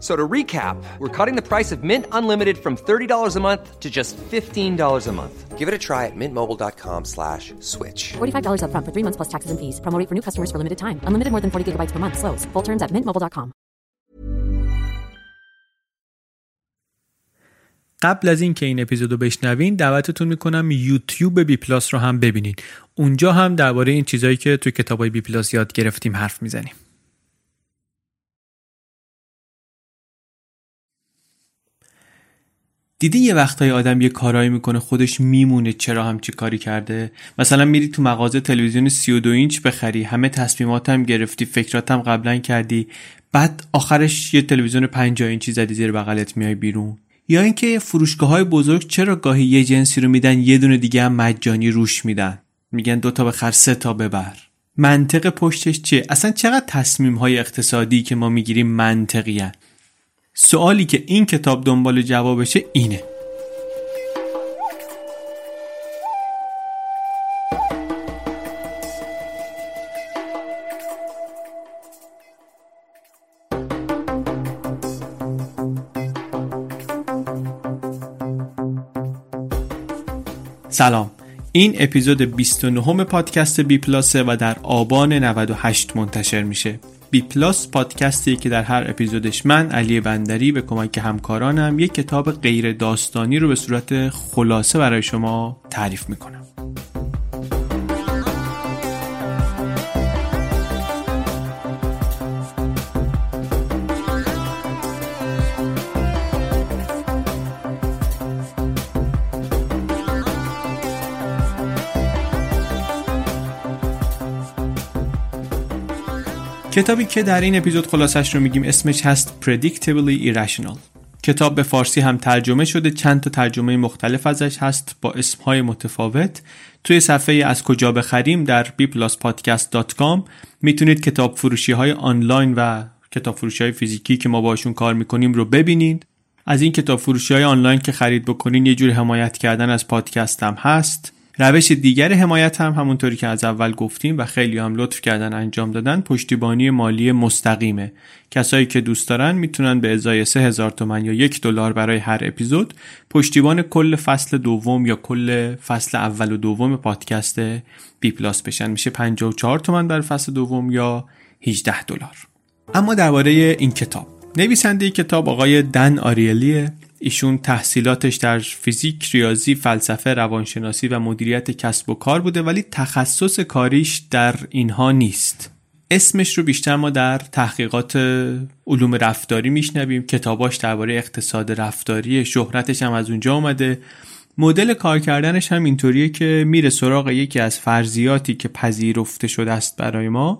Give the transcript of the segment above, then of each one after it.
So to recap, we're cutting the price of Mint Unlimited from $30 a month to just $15 a month. Give it a try at mintmobile.com slash switch. $45 upfront for three months plus taxes and fees. Promoting for new customers for limited time. Unlimited more than 40 gigabytes per month. Slows. Full terms at mintmobile.com. قبل از اینکه این اپیزودو بشنوین دعوتتون میکنم یوتیوب بی پلاس رو هم ببینین. اونجا هم درباره این چیزایی که تو کتابای بی پلاس یاد گرفتیم حرف میزنیم. دیدی یه وقتای آدم یه کارایی می‌کنه خودش میمونه چرا همچی کاری کرده؟ مثلا میری تو مغازه تلویزیون 32 اینچ بخری همه تصمیماتم گرفتی فکراتم قبلا کردی بعد آخرش یه تلویزیون 50 اینچی زدی زیر بغلت میای بیرون. یا اینکه فروشگاه های بزرگ چرا گاهی یه جنسی رو میدن یه دونه دیگه هم مجانی روش میدن؟ میگن دو تا بخر سه تا ببر. منطق پشتش چیه؟ اصلا چقدر تصمیم های اقتصادی که ما می‌گیریم منطقی سوالی که این کتاب دنبال جوابشه اینه. سلام. این اپیزود 29 پادکست بی پلاسه و در آبان 98 منتشر میشه. بی پلاس پادکستی که در هر اپیزودش من علی بندری به کمک همکارانم یک کتاب غیر داستانی رو به صورت خلاصه برای شما تعریف می‌کنم. کتابی که در این اپیزود خلاصش رو میگیم اسمش هست Predictably Irrational. کتاب به فارسی هم ترجمه شده چند تا ترجمه مختلف ازش هست با اسمهای متفاوت. توی صفحه از کجا بخریم در bpluspodcast.com می‌تونید کتاب فروشی های آنلاین و کتاب فروشی های فیزیکی که ما باشون کار می‌کنیم رو ببینید. از این کتاب فروشی های آنلاین که خرید بکنین یه جور حمایت کردن از پادکست هم هست. روش دیگر حمایت هم همونطوری که از اول گفتیم و خیلی هم لطف کردن انجام دادن پشتیبانی مالی مستقیمه. کسایی که دوست دارن می‌تونن به ازای 3000 تومن یا یک دلار برای هر اپیزود پشتیبان کل فصل دوم یا کل فصل اول و دوم پادکست بی پلاس بشن. میشه 54 تومن در فصل دوم یا 18 دلار. اما درباره این کتاب. نویسنده کتاب آقای دن آریلیه. ایشون تحصیلاتش در فیزیک، ریاضی، فلسفه، روانشناسی و مدیریت کسب و کار بوده ولی تخصص کاریش در اینها نیست. اسمش رو بیشتر ما در تحقیقات علوم رفتاری میشنویم. کتاباش درباره اقتصاد رفتاری شهرتش هم از اونجا اومده. مدل کار کردنش هم اینطوریه که میره سراغ یکی از فرضیاتی که پذیرفته شده است برای ما.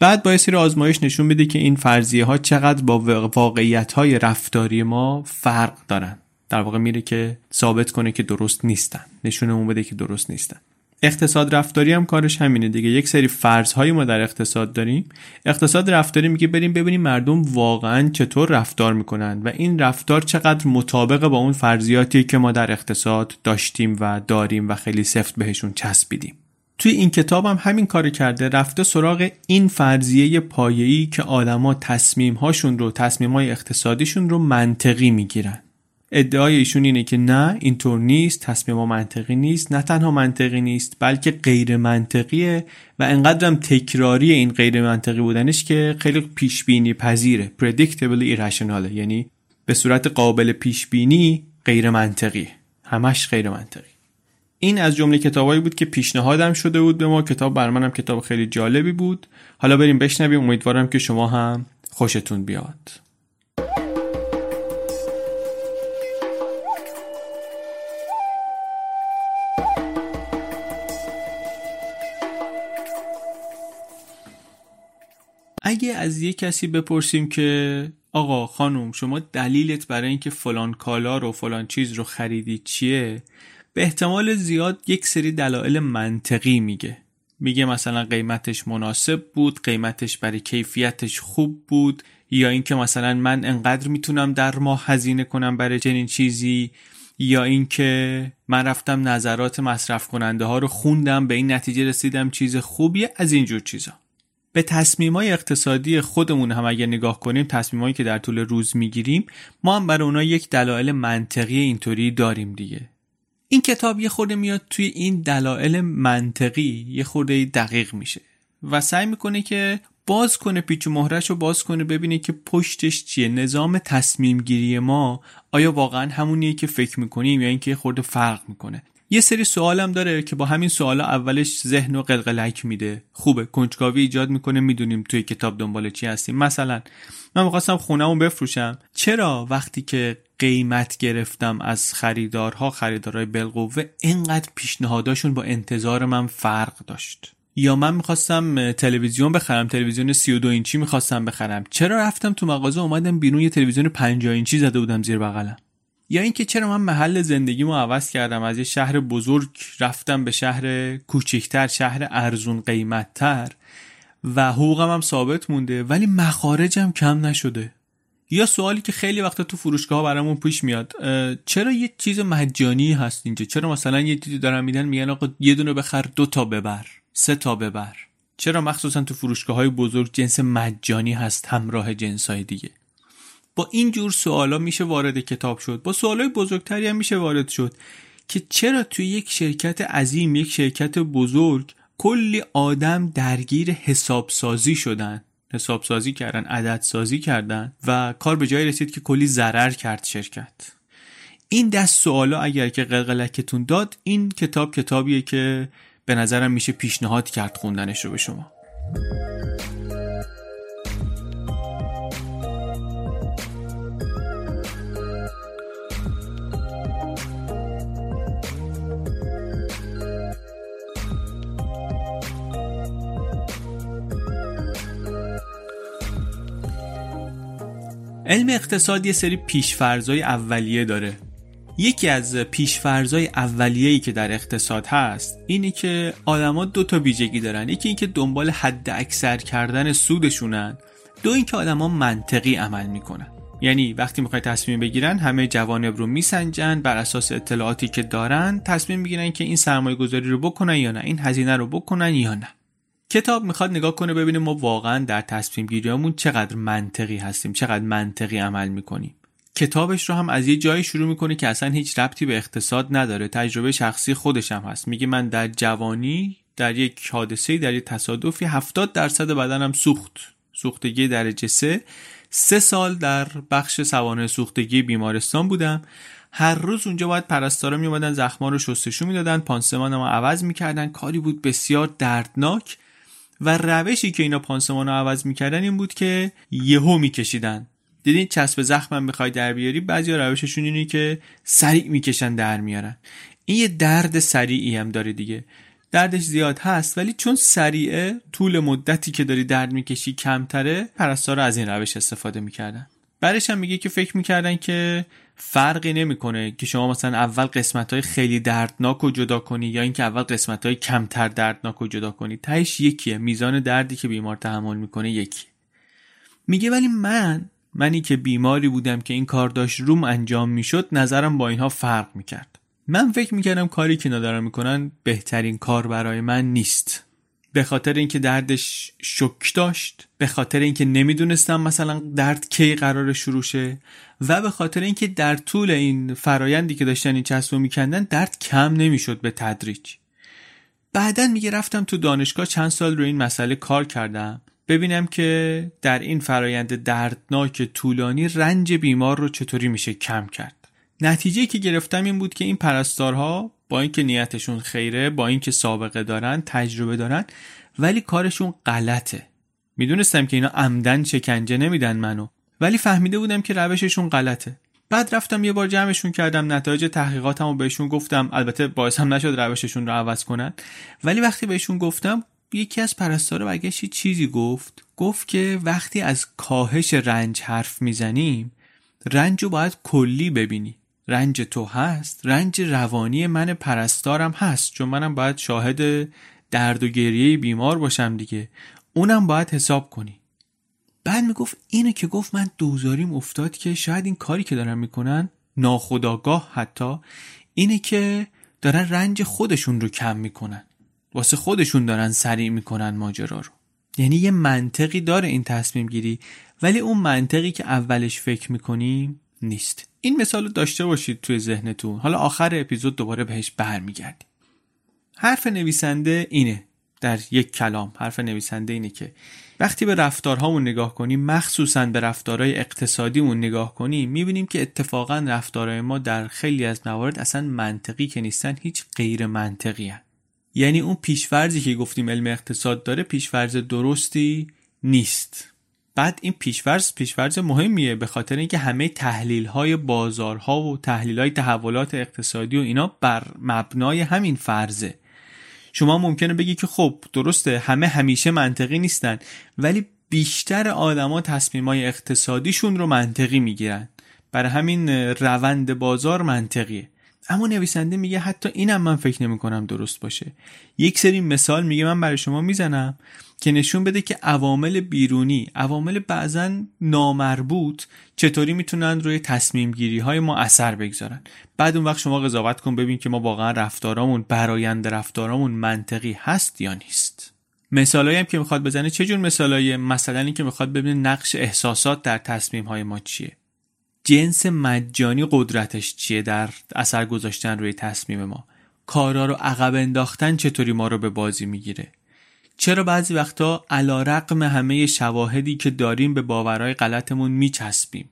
بعد با سری آزمایش نشون میده که این فرضیه ها چقدر با واقعیت های رفتاری ما فرق دارن. در واقع میره که ثابت کنه که درست نیستن. نشونمون بده که درست نیستن. اقتصاد رفتاری هم کارش همینه دیگه. یک سری فرض های ما در اقتصاد داریم. اقتصاد رفتاری میگه بریم ببینیم مردم واقعا چطور رفتار می‌کنن و این رفتار چقدر مطابق با اون فرضیاتی که ما در اقتصاد داشتیم و داریم و خیلی سفت بهشون چسبیدیم. توی این کتاب هم همین کار کرده رفته سراغ این فرضیه پایه‌ای که آدما تصمیم هاشون رو تصمیم های اقتصادیشون رو منطقی می‌گیرن. ادعای ایشون اینه که نه اینطور نیست تصمیم ها منطقی نیست نه تنها منطقی نیست بلکه غیر منطقیه و انقدرم تکراری این غیر منطقی بودنش که خیلی پیش بینی پذیره predictably irrational یعنی به صورت قابل پیش بینی غیر منطقی همش غیر منطقی این از جمله کتابایی بود که پیشنهادم شده بود به ما. کتاب بر منم کتاب خیلی جالبی بود. حالا بریم بشنویم. امیدوارم که شما هم خوشتون بیاد. اگه از یه کسی بپرسیم که آقا خانم شما دلیلت برای اینکه فلان کالا رو فلان چیز رو خریدی چیه؟ به احتمال زیاد یک سری دلایل منطقی میگه. میگه مثلا قیمتش مناسب بود قیمتش برای کیفیتش خوب بود یا اینکه مثلا من انقدر می‌تونم در ماه هزینه کنم برای چنین چیزی یا اینکه من رفتم نظرات مصرف کننده ها رو خوندم به این نتیجه رسیدم چیز خوبیه از اینجور چیزا. به تصمیم های اقتصادی خودمون هم اگر نگاه کنیم تصمیم که در طول روز می‌گیریم ما هم برای اونا یک دلایل منطقی اینطوری داریم دیگه. این کتاب یه خورده میاد توی این دلایل منطقی یه خورده دقیق میشه و سعی می‌کنه که باز کنه پیچ و مهرش رو باز کنه ببینه که پشتش چیه. نظام تصمیم گیری ما آیا واقعا همونیه که فکر می‌کنیم یا اینکه خورده فرق می‌کنه؟ یه سری سوالم داره که با همین سوالا اولش ذهن و قلقلک میده. خوبه کنجکاوی ایجاد می‌کنه می‌دونیم توی کتاب دنبال چی هستیم. مثلا من می‌خواستم خونهمو بفروشم. چرا وقتی که قیمت گرفتم از خریدارها خریدارهای بالقوه اینقدر پیشنهاداشون با انتظار من فرق داشت. یا من می‌خواستم تلویزیون بخرم تلویزیون 32 اینچی می‌خواستم بخرم. چرا رفتم تو مغازه؟ اومدم بیرون یه تلویزیون 50 اینچی زده بودم زیر بغلم. یا اینکه چرا من محل زندگیمو عوض کردم؟ از یه شهر بزرگ رفتم به شهر کوچکتر شهر ارزون قیمتتر و حقوقم هم ثابت مونده ولی مخارجم کم نشده. یا سوالی که خیلی وقتا تو فروشگاه برامون پیش میاد چرا یه چیز مجانی هست اینجا؟ چرا مثلا یه چیزی دارن میدن میگن آقا یه دونه بخر دو تا ببر سه تا ببر؟ چرا مخصوصا تو فروشگاه های بزرگ جنس مجانی هست همراه جنس های دیگه؟ با این جور سوالا میشه وارد کتاب شد. با سوالای بزرگتری هم میشه وارد شد که چرا توی یک شرکت عظیم یک شرکت بزرگ کلی آدم درگیر حسابسازی شدن؟ حسابسازی کردن عدد سازی کردن و کار به جای رسید که کلی ضرر کرد شرکت. این دست سوالا اگر که قلقلکتون داد این کتاب کتابیه که به نظرم میشه پیشنهاد کرد خوندنش رو به شما. علم اقتصاد یه سری پیشفرزای اولیه داره. یکی از پیشفرزای اولیه‌ای که در اقتصاد هست اینه که آدما دو تا ویژگی دارن. یکی اینکه دنبال حد اکثر کردن سودشونن. دو اینکه آدما منطقی عمل می‌کنن. یعنی وقتی می‌خوای تصمیم بگیرن همه جوانب رو میسنجن بر اساس اطلاعاتی که دارن تصمیم می‌گیرن که این سرمایه گذاری رو بکنن یا نه این هزینه رو بکنن یا نه. کتاب می‌خواد نگاه کنه ببینه ما واقعا در تصمیم گیریمون چقدر منطقی هستیم چقدر منطقی عمل می‌کنیم. کتابش رو هم از یه جایی شروع می‌کنه که اصلا هیچ ربطی به اقتصاد نداره. تجربه شخصی خودش هم هست. میگه من در جوانی در یک حادثه در یک تصادفی 70 درصد بدنم سوخت. سوختگی درجه سه. سه سال در بخش سوانه سوختگی بیمارستان بودم. هر روز اونجا باید پرستارا میومدن زخما رو شستشو می‌دادن پانسمان ما عوض می‌کردن. کاری بود بسیار دردناک. و روشی که اینا پانسمان رو عوض می‌کردن این بود که یهو میکشیدن. دیدین؟ چسب زخمم می‌خوای در بیاری بعضی روششون اینه که سریع می‌کشن در میارن. این یه درد سریعی هم داره دیگه. دردش زیاد هست ولی چون سریعه طول مدتی که داری درد می‌کشی کمتره پرستارا از این روش استفاده می‌کردن. بعدش هم میگه که فکر می‌کردن که فرقی نمی‌کنه که شما مثلا اول قسمت های خیلی دردناک رو جدا کنی یا اینکه اول قسمت های کمتر دردناک رو جدا کنی. تهش یکیه. میزان دردی که بیمار تحمل می‌کنه یکی میگه ولی من منی که بیماری بودم که این کار داشت روم انجام می‌شد نظرم با اینها فرق می‌کرد. من فکر می‌کردم کاری که اینا دارن می‌کنن بهترین کار برای من نیست. به خاطر اینکه دردش شک داشت به خاطر اینکه نمی‌دونستم مثلا درد کی قرار شروع شه و به خاطر اینکه در طول این فرایندی که داشتن این چسبو میکندن درد کم نمی‌شد به تدریج. بعدا میگه رفتم تو دانشگاه چند سال رو این مسئله کار کردم. ببینم که در این فرایند دردناک طولانی رنج بیمار رو چطوری میشه کم کرد. نتیجه که گرفتم این بود که این پرستارها با اینکه نیتشون خیره با اینکه سابقه دارن تجربه دارن ولی کارشون غلطه. می‌دونستم که اینا عمدن شکنجه نمیدن منو. ولی فهمیده بودم که روششون غلطه. بعد رفتم یه بار جمعشون کردم نتایج تحقیقاتم رو بهشون گفتم. البته باعث هم نشد روششون رو عوض کنن. ولی وقتی بهشون گفتم یکی از پرستارا برگشتی چیزی گفت. گفت که وقتی از کاهش رنج حرف می‌زنیم رنج رو باید کلی ببینی. رنج تو هست رنج روانی من پرستارم هست چون منم باید شاهد درد و گریه بیمار باشم دیگه. اونم باید حساب کنی. بعد می‌گفت اینو که گفت من دوزاریم افتاد که شاید این کاری که دارن می‌کنن ناخداگاه حتی اینه که دارن رنج خودشون رو کم می‌کنن. واسه خودشون دارن سریع می‌کنن ماجرا رو. یعنی یه منطقی داره این تصمیم گیری ولی اون منطقی که اولش فکر می‌کنیم نیست. این مثال داشته باشید توی ذهنتون. حالا آخر اپیزود دوباره بهش برمیگردیم. حرف نویسنده اینه. در یک کلام. حرف نویسنده اینه که وقتی به رفتارهامون نگاه کنیم مخصوصا به رفتارهای اقتصادیمون نگاه کنیم می‌بینیم که اتفاقا رفتارهای ما در خیلی از موارد اصلا منطقی که نیستن هیچ غیر منطقی هن. یعنی اون پیشورزی که گفتیم علم اقتصاد داره پیشورز درستی نیست. بعد این پیشورز پیشورز مهمیه به خاطر اینکه همه تحلیل های بازارها و تحلیل های تحولات اقتصادی و اینا بر مبنای همین فرضه. شما ممکنه بگی که خب درسته همه همیشه منطقی نیستن ولی بیشتر آدما تصمیم های اقتصادیشون رو منطقی می‌گیرن. برای همین روند بازار منطقیه. اما نویسنده میگه حتی اینم من فکر نمی کنم درست باشه. یک سری مثال میگه من برای شما می‌زنم. که نشون بده که عوامل بیرونی عوامل بعضا نامربوط چطوری می‌تونن روی تصمیم گیری های ما اثر بگذارن. بعد اون وقت شما قضاوت کن ببین که ما واقعا رفتارامون برایند رفتارامون منطقی هست یا نیست. مثالایی هم که می‌خواد بزنه چه جور مثالایی مثلا این که می‌خواد ببینه نقش احساسات در تصمیم های ما چیه. جنس مجانی قدرتش چیه در اثر گذاشتن روی تصمیم ما؟ کارا رو عقب انداختن چطوری ما رو به بازی می‌گیره؟ چرا بعضی وقتا علا رقم همه شواهدی که داریم به باورهای غلطمون میچسبیم؟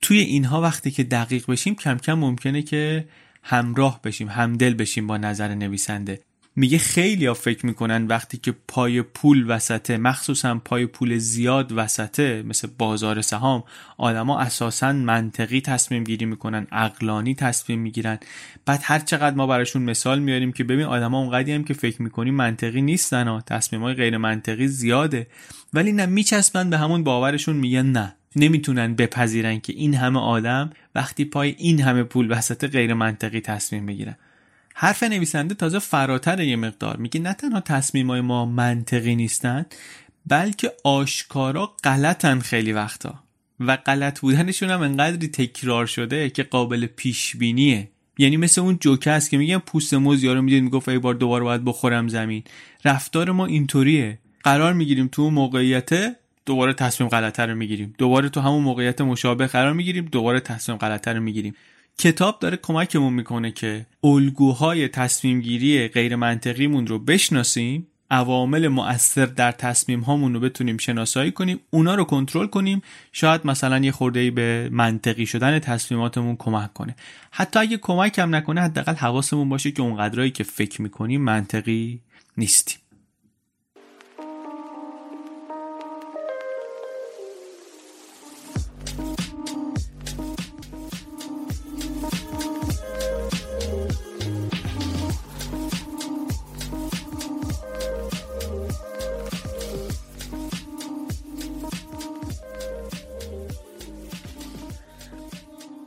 توی اینها وقتی که دقیق بشیم کم کم ممکنه که همراه بشیم همدل بشیم با نظر نویسنده. میگه خیلی ها فکر می‌کنن وقتی که پای پول وسطه مخصوصا پای پول زیاد وسطه مثل بازار سهام آدما اساسا منطقی تصمیم گیری می‌کنن اقلانی تصمیم می‌گیرن. بعد هر چقدر ما براشون مثال میاریم که ببین آدما اونقدی هم که فکر می‌کنیم منطقی نیستن ها تصمیم های غیر منطقی زیاده. ولی نه میچسبن به همون باورشون میگن نه. نمی‌تونن بپذیرن که این همه آدم وقتی پای این همه پول وسط غیر منطقی تصمیم بگیرن حرف نویسنده تازه فراتر یه مقدار. میگه نه تنها تصمیمای ما منطقی نیستن بلکه آشکارا غلطن خیلی وقتا. و غلط بودنشون هم انقدری تکرار شده که قابل پیش بینیه یعنی مثل اون جوکه است که میگن پوست موز یارو می‌دید می‌گفت ای بار دوباره باید بخورم زمین. رفتار ما اینطوریه. قرار می‌گیریم تو اون موقعیت دوباره تصمیم غلطه رو می‌گیریم. دوباره تو همون موقعیت مشابه قرار می‌گیریم دوباره تصمیم غلطه رو می‌گیریم. کتاب داره کمکمون می‌کنه که الگوهای تصمیم گیری غیر منطقیمون رو بشناسیم عوامل مؤثر در تصمیم هامون رو بتونیم شناسایی کنیم اونا رو کنترل کنیم شاید مثلا یه خورده به منطقی شدن تصمیماتمون کمک کنه. حتی اگه کمک هم نکنه حداقل حواسمون باشه که اونقدرایی که فکر می‌کنیم منطقی نیستیم.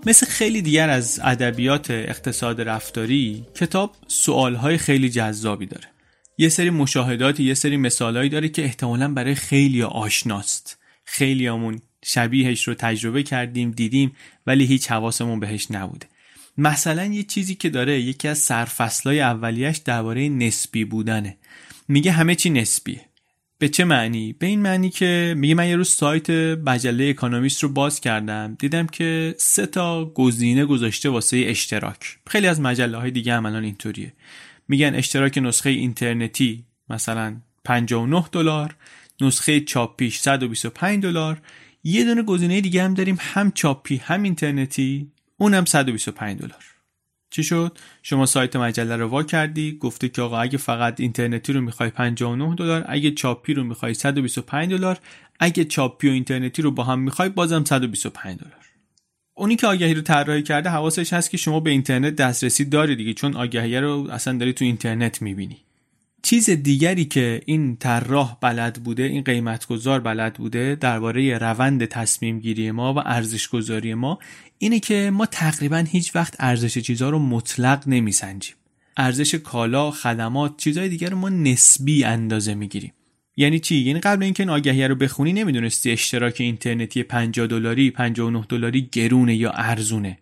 مثل خیلی دیگر از ادبیات اقتصاد رفتاری کتاب سوالهای خیلی جذابی داره. یه سری مشاهداتی یه سری مثالهایی داره که احتمالا برای خیلی آشناست. خیلیامون شبیهش رو تجربه کردیم دیدیم ولی هیچ حواسمون بهش نبوده. مثلا یه چیزی که داره یکی از سرفصلای اولیش درباره نسبی بودنه. میگه همه چی نسبیه. به چه معنی؟ به این معنی که میگه من یه روز سایت مجله اکانومیست رو باز کردم دیدم که سه تا گزینه گذاشته واسه اشتراک. خیلی از مجله های دیگه هم الان اینطوریه. میگن اشتراک نسخه اینترنتی مثلا 59 دلار نسخه چاپیش 125 دلار. یه دونه گزینه دیگه هم داریم هم چاپی هم اینترنتی اونم 125 دلار. چی شد؟ شما سایت مجله رو وا کردی گفته که آقا اگه فقط اینترنتی رو می‌خوای 59 دلار اگه چاپی رو می‌خوای 125 دلار اگه چاپی و اینترنتی رو با هم می‌خوای بازم 125 دلار. اونی که آگهی رو طراحی کرده حواسش هست که شما به اینترنت دسترسی داری دیگه چون آگهی رو اصلا داری تو اینترنت می‌بینی. چیز دیگری که این طراح بلد بوده این قیمتگذار بلد بوده درباره روند تصمیم گیری ما و ارزش گذاری ما اینه که ما تقریبا هیچ وقت ارزش چیزها رو مطلق نمیسنجیم. ارزش کالا خدمات چیزهای دیگر رو ما نسبی اندازه می‌گیریم. یعنی چی؟ یعنی قبل اینکه این رو بخونی نمی‌دونستی اشتراک اینترنتی 50 دلاری 59 دلاری گرونه یا ارزونه.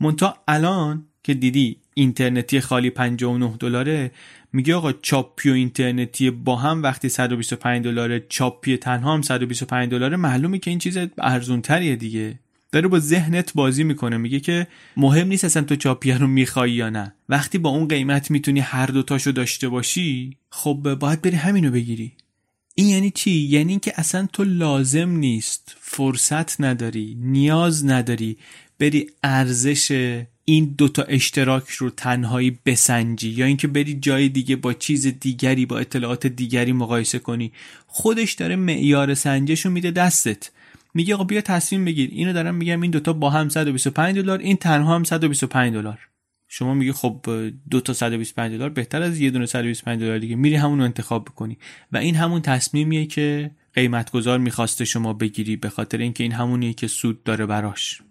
مونتا الان که دیدی اینترنتی خالی 59 دلاره؟ میگه آقا چاپی و اینترنتی با هم وقتی 125 دلار چاپی تنها هم 125 دلاره معلومه که این چیز ارزون تریه دیگه. داره با ذهنت بازی می‌کنه میگه که مهم نیست اصلا تو چاپی رو می‌خوای یا نه. وقتی با اون قیمت می‌تونی هر دوتاشو داشته باشی خب باید بری همینو بگیری. این یعنی چی؟ یعنی اینکه اصلا تو لازم نیست فرصت نداری نیاز نداری بری ارزش این دوتا اشتراک رو تنهایی بسنجی یا اینکه بری جای دیگه با چیز دیگری با اطلاعات دیگری مقایسه کنی. خودش داره معیار سنجش رو میده دستت. میگه آقا بیا تصمیم بگیر. اینو دارم میگم این دوتا با هم 125 دلار این تنها هم 125 دلار. شما میگه خب دو تا 125 دلار بهتر از یه دونه 125 دلار دیگه. میری همون رو انتخاب بکنی. و این همون تصمیمیه که قیمتگذار می‌خواسته شما بگیری به خاطر اینکه این همونیه که سود داره براش.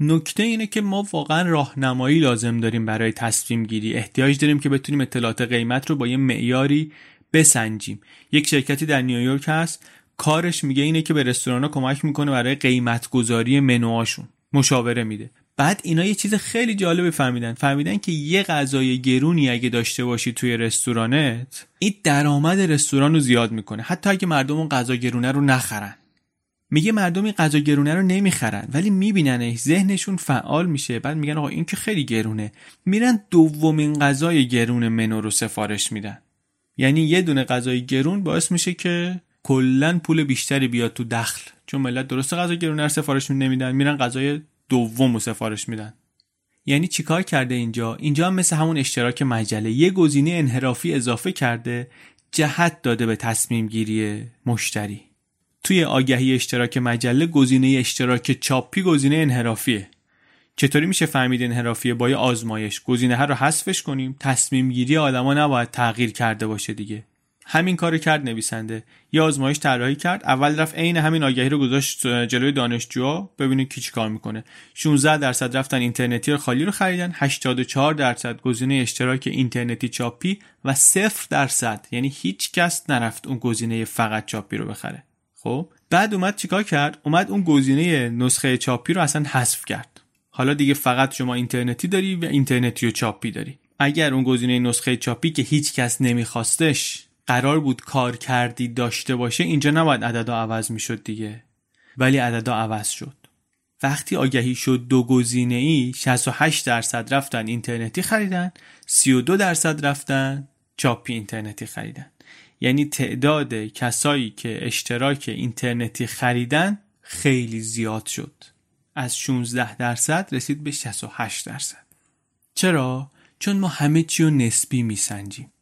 نکته اینه که ما واقعا راهنمایی لازم داریم برای تصمیم گیری. احتیاج داریم که بتونیم اطلاعات قیمت رو با یه معیاری بسنجیم. یک شرکتی در نیویورک هست کارش میگه اینه که به رستوران کمک می‌کنه برای قیمت گذاری منوهاشون. مشاوره میده. بعد اینا یه چیز خیلی جالب فهمیدن. فهمیدن که یه غذای گرونی اگه داشته باشی توی رستورانت این درآمد رستوران رو زیاد می‌کنه. حتی اگه مردم اون غذا گرونه رو نخرن. میگه مردم این غذا گرونه رو نمی‌خرن ولی میبیننش ذهنشون فعال میشه. بعد میگن آقا این که خیلی گرونه. میرن دومین غذای گرون منو رو سفارش میدن. یعنی یه دونه غذای گرون باعث میشه که کلا پول بیشتری بیاد تو دخل. چون ملت درست غذا گرونه رو سفارش نمیدن میرن غذای دوم رو سفارش میدن. یعنی چیکار کرده اینجا؟ اینجا هم مثل همون اشتراک مجله. یه گزینه انحرافی اضافه کرده جهت داده به تصمیم گیری مشتری. توی آگهی اشتراک مجله گزینه اشتراک چاپی گزینه انحرافیه. چطوری میشه فهمید انحرافیه؟ با یه آزمایش. گزینه ها رو حذفش کنیم. تصمیم گیری آدما نباید تغییر کرده باشه دیگه. همین کارو کرد نویسنده. یه آزمایش طراحی کرد. اول رفت عین همین آگهی رو گذاشت جلوی دانشجوها. ببینید کی چیکار می‌کنه. 16 درصد رفتن اینترنتی رو خالی رو خریدن. 84 درصد گزینه اشتراک اینترنتی چاپی و 0 درصد. یعنی هیچ کس نرفت اون گزینه فقط چاپی رو بخره. خب بعد اومد چیکار کرد؟ اومد اون گزینه نسخه چاپی رو اصلا حذف کرد. حالا دیگه فقط شما اینترنتی داری و اینترنتی و چاپی داری. اگر اون گزینه نسخه چاپی که هیچ کس نمیخواستش قرار بود کار کردی داشته باشه اینجا نباید عددا عوض می‌شد دیگه. ولی عددا عوض شد. وقتی آگهی شد دو گزینه ای 68 درصد رفتن اینترنتی خریدن 32 درصد رفتن چاپی اینترنتی خریدن. یعنی تعداد کسایی که اشتراک اینترنتی خریدن خیلی زیاد شد. از 16 درصد رسید به 68 درصد. چرا؟ چون ما همه چی رو نسبی میسنجیم.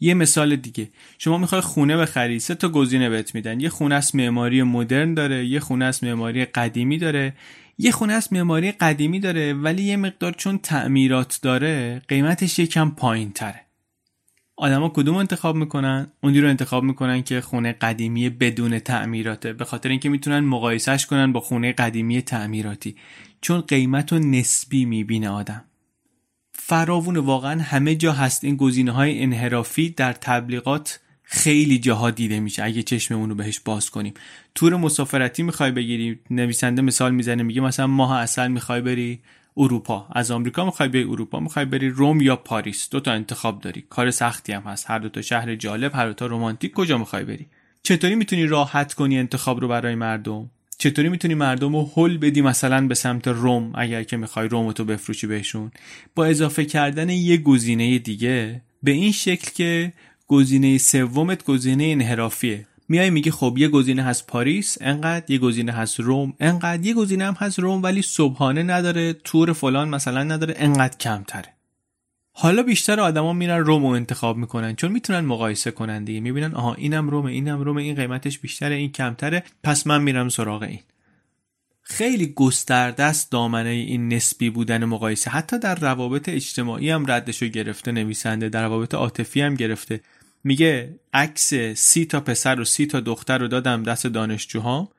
یه مثال دیگه. شما می‌خوای خونه بخری سه تا گزینه بهت میدن. یه خونه است معماری مدرن داره یه خونه است معماری قدیمی داره. یه خونه است معماری قدیمی داره ولی یه مقدار چون تعمیرات داره قیمتش یکم پایین تره آدما کدوم انتخاب می‌کنن؟ اونی رو انتخاب می‌کنن که خونه قدیمی بدون تعمیراته به خاطر اینکه می‌تونن مقایسهش کنن با خونه قدیمی تعمیراتی. چون قیمت رو نسبی می‌بینه آدم. فراوون واقعا همه جا هست. این گزینه های انحرافی در تبلیغات خیلی جاها دیده میشه. اگه چشممون رو بهش باز کنیم. تور مسافرتی می‌خوای بگیری نویسنده مثال می‌زنه میگه مثلا ماه اصل می‌خوای بری؟ اروپا. از آمریکا می‌خوای بیای اروپا می‌خوای بری روم یا پاریس. دو تا انتخاب داری. کار سختی هم هست. هر دو تا شهر جالب هر دو تا رمانتیک کجا می‌خوای بری؟ چطوری می‌تونی راحت کنی انتخاب رو برای مردم؟ چطوری می‌تونی مردم رو حل بدی مثلا به سمت روم اگر که می‌خوای روم تو بفروشی بهشون؟ با اضافه کردن یه گزینه دیگه. به این شکل که گزینه سومت گزینه انحرافیه. میای میگه خب یه گزینه هست پاریس انقدر یه گزینه هست روم انقدر یه گزینه هم هست روم ولی صبحانه نداره تور فلان مثلا نداره انقدر کمتره. حالا بیشتر آدما میرن روم رو انتخاب می‌کنن چون می‌تونن مقایسه کنن دیگه. می‌بینن آها اینم رومه اینم رومه این قیمتش بیشتره این کمتره پس من میرم سراغ این. خیلی گسترده است دامنه این نسبی بودن مقایسه. حتی در روابط اجتماعی هم ردشو گرفته نویسنده در روابط عاطفی هم گرفته. میگه عکس سی تا پسر و سی تا دختر رو دادم دست دانشجوها.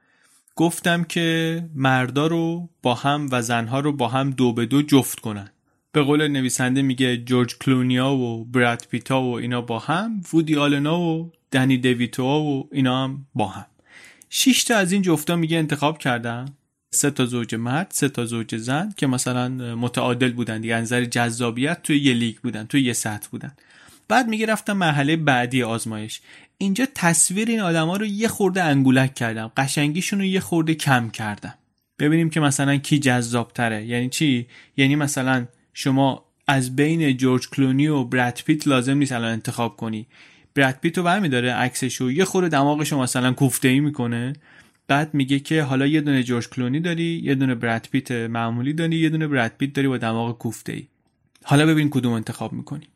گفتم که مردا رو با هم و زنها رو با هم دو به دو جفت کنن. به قول نویسنده میگه جورج کلونیا و براد پیتا و اینا با هم وودی آلنا و دنی دیویتو و اینا هم با هم. شش تا از این جفتا میگه انتخاب کردم سه تا زوج مرد سه تا زوج زن که مثلا متعادل بودن دیگه نظر جذابیت توی یه لیگ بودن توی یه سطح بودن. بعد میگه رفتم مرحله بعدی آزمایش. اینجا تصویر این آدما رو یه خورده انگولک کردم. قشنگیشون رو یه خورده کم کردم. ببینیم که مثلا کی جذاب تره یعنی چی؟ یعنی مثلا شما از بین جورج کلونی و براد پیت لازم نیست الان انتخاب کنی. براد پیت رو برمیداره عکسشو یه خورده دماغشو مثلا کوفته ای می‌کنه. بعد میگه که حالا یه دونه جورج کلونی داری یه دونه براد پیت معمولی داری یه دونه براد پیت داری با دماغ کوفته ای حالا ببین کدوم انتخاب می‌کنی.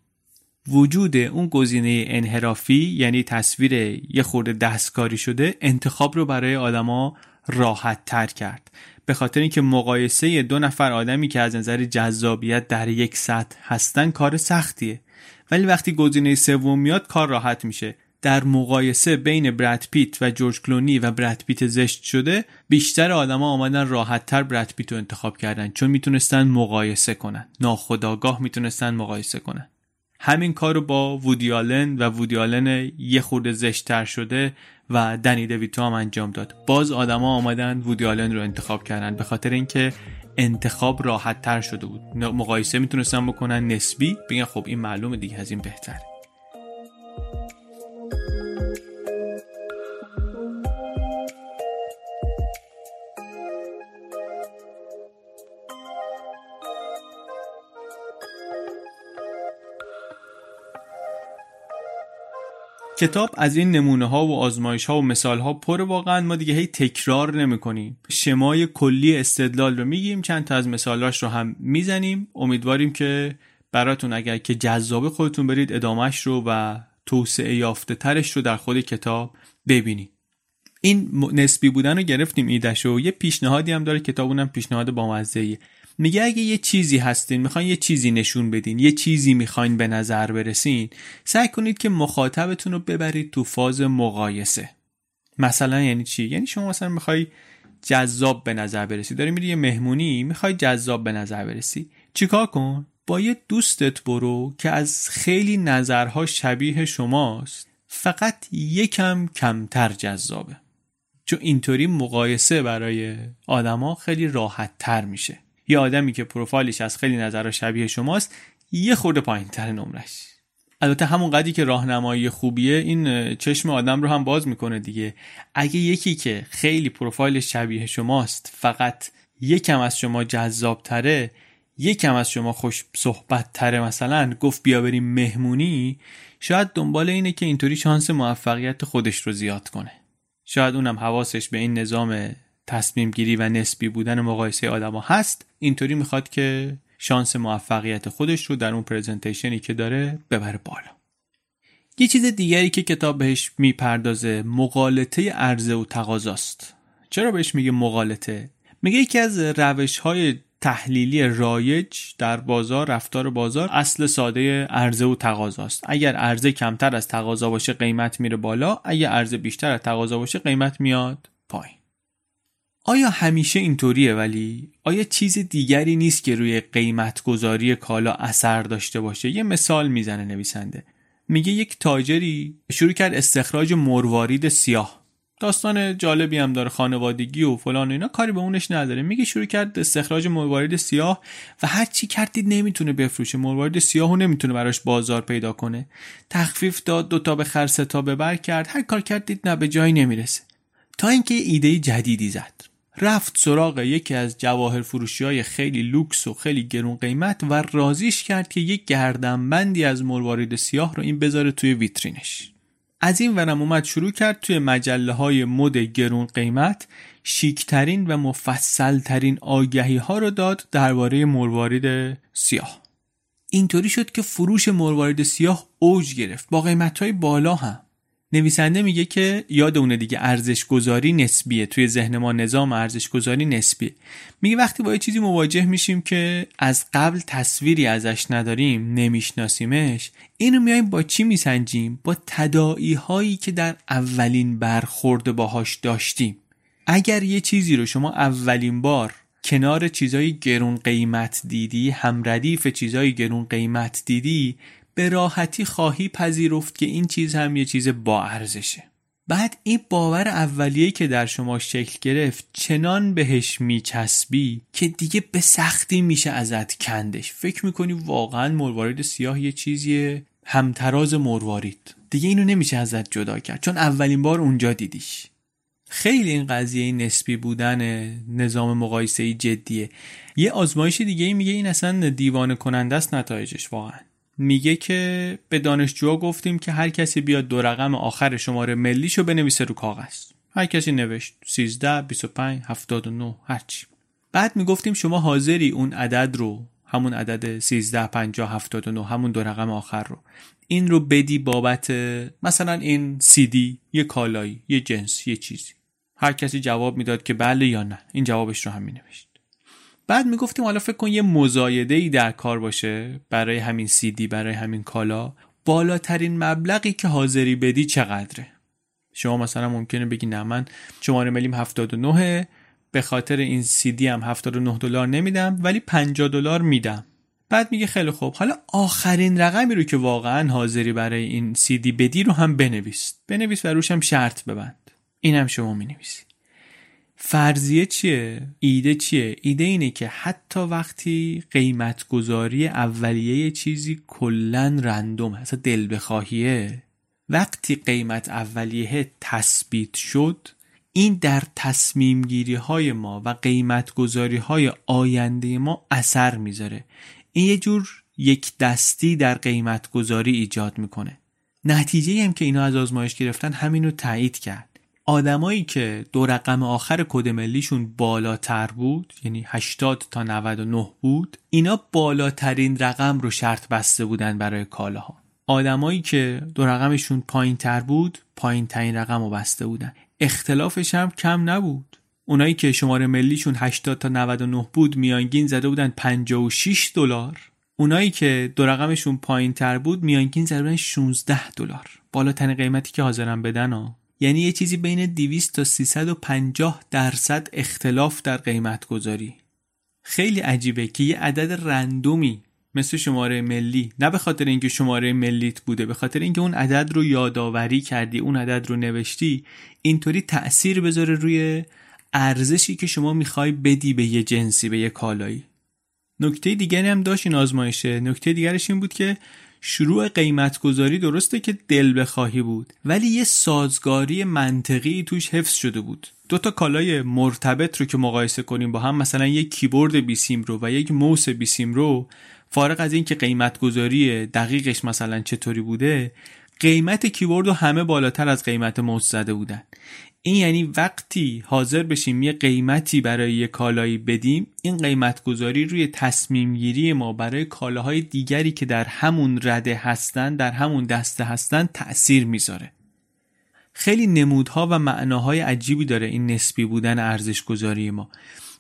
وجود اون گزینه انحرافی یعنی تصویر یه خورده دستکاری شده انتخاب رو برای آدما راحت تر کرد. به خاطر اینکه مقایسه دو نفر آدمی که از نظر جذابیت در یک سطح هستن کار سختیه. ولی وقتی گزینه سوم میاد کار راحت میشه. در مقایسه بین براد پیت و جورج کلونی و براد پیت زشت شده بیشتر آدما آمدن راحت تر براد پیت رو انتخاب کردن چون می‌تونستن مقایسه کنن. ناخداگاه می‌تونستن مقایسه کنن. همین کار رو با وودیالن و وودیالن یه خورده زشتتر شده و دنی دویتو هم انجام داد. باز آدما آمدن وودیالن رو انتخاب کردن به خاطر اینکه انتخاب راحت تر شده بود. مقایسه می‌تونستن بکنن نسبی؟ بگن خب این معلومه دیگه از این بهتره. کتاب از این نمونه ها و آزمایش ها و مثال ها پر واقعا ما دیگه هی تکرار نمی کنیم شمای کلی استدلال رو میگیم چند تا از مثالاش رو هم می‌زنیم. امیدواریم که براتون اگر که جذاب خودتون برید ادامهش رو و توسعه یافته ترش رو در خود کتاب ببینید. این نسبی بودن رو گرفتیم ایدش و یه پیشنهادی هم داره کتابونم پیشنهاد با میگه اگه یه چیزی هستین می‌خواین یه چیزی نشون بدین یه چیزی می‌خواین به نظر برسین سعی کنید که مخاطبتون رو ببرید تو فاز مقایسه. مثلا یعنی چی؟ یعنی شما مثلا می‌خوای جذاب به نظر برسی. داری میری یه مهمونی می‌خوای جذاب به نظر برسی. چیکار کن؟ با یه دوستت برو که از خیلی نظرها شبیه شماست. فقط یکم کمتر جذابه. چون اینطوری مقایسه برای آدما خیلی راحت تر میشه. یه آدمی که پروفایلش از خیلی نظر شبیه شماست یه خورده پایین تر نمرش البته همون قدری که راهنمایی خوبیه این چشم آدم رو هم باز می‌کنه دیگه. اگه یکی که خیلی پروفایل شبیه شماست فقط یکم از شما جذاب تره یکم از شما خوش صحبت تره مثلا گفت بیا بریم مهمونی شاید دنبال اینه که اینطوری شانس موفقیت خودش رو زیاد کنه. شاید اونم حواسش به این نظام تصمیم گیری و نسبی بودن مقایسه آدما هست اینطوری می‌خواد که شانس موفقیت خودش رو در اون پرزنتیشنی که داره ببره بالا. یه چیز دیگری که کتاب بهش می‌پردازه مقالطه عرضه و تقاضاست. چرا بهش میگه مقالطه؟ میگه یکی از روش های تحلیلی رایج در بازار رفتار بازار اصل ساده عرضه و تقاضاست. اگر عرضه کمتر از تقاضا باشه قیمت میره بالا اگر عرضه بیشتر از تقاضا باشه قیمت میاد پایین. آیا همیشه اینطوریه ولی؟ آیا چیز دیگری نیست که روی قیمت گذاری کالا اثر داشته باشه؟ یه مثال می‌زنه نویسنده. میگه یک تاجری شروع کرد استخراج مروارید سیاه. داستان جالبی هم داره خانوادگی و فلان و اینا کاری به اونش نداره. میگه شروع کرد استخراج مروارید سیاه و هر چی کردید نمی‌تونه بفروشه. مروارید سیاهو نمی‌تونه براش بازار پیدا کنه. تخفیف داد دوتا به خر تا به بر کرد. هر کار کردید نه به جایی نمی‌رسه. تا اینکه ایده جدیدی زد. رفت سراغ یکی از جواهر فروشی های خیلی لوکس و خیلی گرون قیمت و رازیش کرد که یک گردنبندی از مروارید سیاه رو این بذاره توی ویترینش. از این ورم اومد شروع کرد توی مجله های مد گرون قیمت شیکترین و مفصلترین آگهی ها رو داد درباره مروارید سیاه. اینطوری شد که فروش مروارید سیاه اوج گرفت. با قیمت های بالا هم. نویسنده میگه که یاد اونه دیگه ارزش گذاری نسبیه. توی ذهن ما نظام ارزش گذاری نسبیه. میگه وقتی با یه چیزی مواجه میشیم که از قبل تصویری ازش نداریم نمیشناسیمش اینو میایم با چی میسنجیم؟ با تداعی هایی که در اولین برخورد باهاش داشتیم. اگر یه چیزی رو شما اولین بار کنار چیزای گرون قیمت دیدی هم ردیف چیزای گرون قیمت دیدی به راحتی خواهی پذیرفت که این چیز هم یه چیز با ارزشه. بعد این باور اولیه که در شما شکل گرفت چنان بهش میچسبی که دیگه به سختی میشه ازت کندش. فکر می‌کنی واقعا مروارید سیاه یه چیزیه؟ همتراز مروارید. دیگه اینو نمیشه ازت جدا کرد چون اولین بار اونجا دیدیش. خیلی این قضیه نسبی بودن نظام مقایسه جدیه. یه آزمایش دیگه میگه این اصلا دیوانه کننده است نتایجش واقعا. میگه که به دانشجوها گفتیم که هر کسی بیاد دو رقم آخر شماره ملیشو بنویسه رو کاغذ. هر کسی نوشت 13 25 79 هرچی. بعد می‌گفتیم شما حاضری اون عدد رو همون عدد 13 50 79 همون دو رقم آخر رو این رو بدی بابت مثلا این دی یه کالایی یه جنس یه چیزی. هر کسی جواب می‌داد که بله یا نه. این جوابش رو هم مینوشت. بعد می‌گفتیم حالا فکر کن یه مزایده ای در کار باشه برای همین دی برای همین کالا. بالاترین مبلغی که حاضری بدی چقدره؟ شما مثلا ممکنه بگی نه من شماره ملیم 79 به خاطر این دی هم 79 دلار نمیدم ولی 50 دلار میدم. بعد میگه خیلی خوب حالا آخرین رقمی رو که واقعا حاضری برای این دی بدی رو هم بنویس. بنویس و روش هم شرط ببند. این هم شما می‌نویسی فرضیه چیه؟ ایده چیه؟ ایده اینه که حتی وقتی قیمت گذاری اولیه چیزی کلا رندوم اصلا دل بخواهیه وقتی قیمت اولیه تثبیت شد این در تصمیم گیری های ما و قیمت گذاری های آینده ما اثر می‌ذاره این یه جور یک دستی در قیمت گذاری ایجاد می‌کنه نتیجه هم که اینا از آزمایش گرفتن همینو تایید کرد آدمایی که دو رقم آخر کد ملیشون بالاتر بود یعنی 80 تا 99 بود اینا بالاترین رقم رو شرط بسته بودن برای کالاها. آدمایی که دو رقمشون پایین تر بود پایین ترین رقم رو بسته بودن. اختلافش هم کم نبود. اونایی که شماره ملیشون 80 تا 99 بود میانگین زده بودن 56 دلار. اونایی که دو رقمشون پایین تر بود میانگین زده بودن 16 دلار. بالاترین قیمتی که حاضرن بدن ها. یعنی یه چیزی بین 200 تا 350 درصد اختلاف در قیمت گذاری خیلی عجیبه که یه عدد رندومی مثل شماره ملی نه به خاطر اینکه شماره ملیت بوده به خاطر اینکه اون عدد رو یادآوری کردی اون عدد رو نوشتی اینطوری تأثیر بذاره روی ارزشی که شما می‌خوای بدی به یه جنسی به یه کالایی. نکته دیگری هم داشت این آزمایشه. نکته دیگرش این بود که شروع قیمت گذاری درسته که دل بخواهی بود ولی یه سازگاری منطقی توش حفظ شده بود. دو تا کالای مرتبط رو که مقایسه کنیم با هم مثلا یک کیبورد بیسیم رو و یک موس بیسیم رو فارغ از اینکه قیمت گذاری دقیقش مثلا چطوری بوده قیمت کیبورد رو همه بالاتر از قیمت موس زده بودن. این یعنی وقتی حاضر بشیم یه قیمتی برای یه کالایی بدیم این قیمت گذاری روی تصمیم گیری ما برای کالاهای دیگری که در همون رده هستن در همون دسته هستن تأثیر می‌ذاره. خیلی نمودها و معناهای عجیبی داره این نسبی بودن ارزش گذاری ما.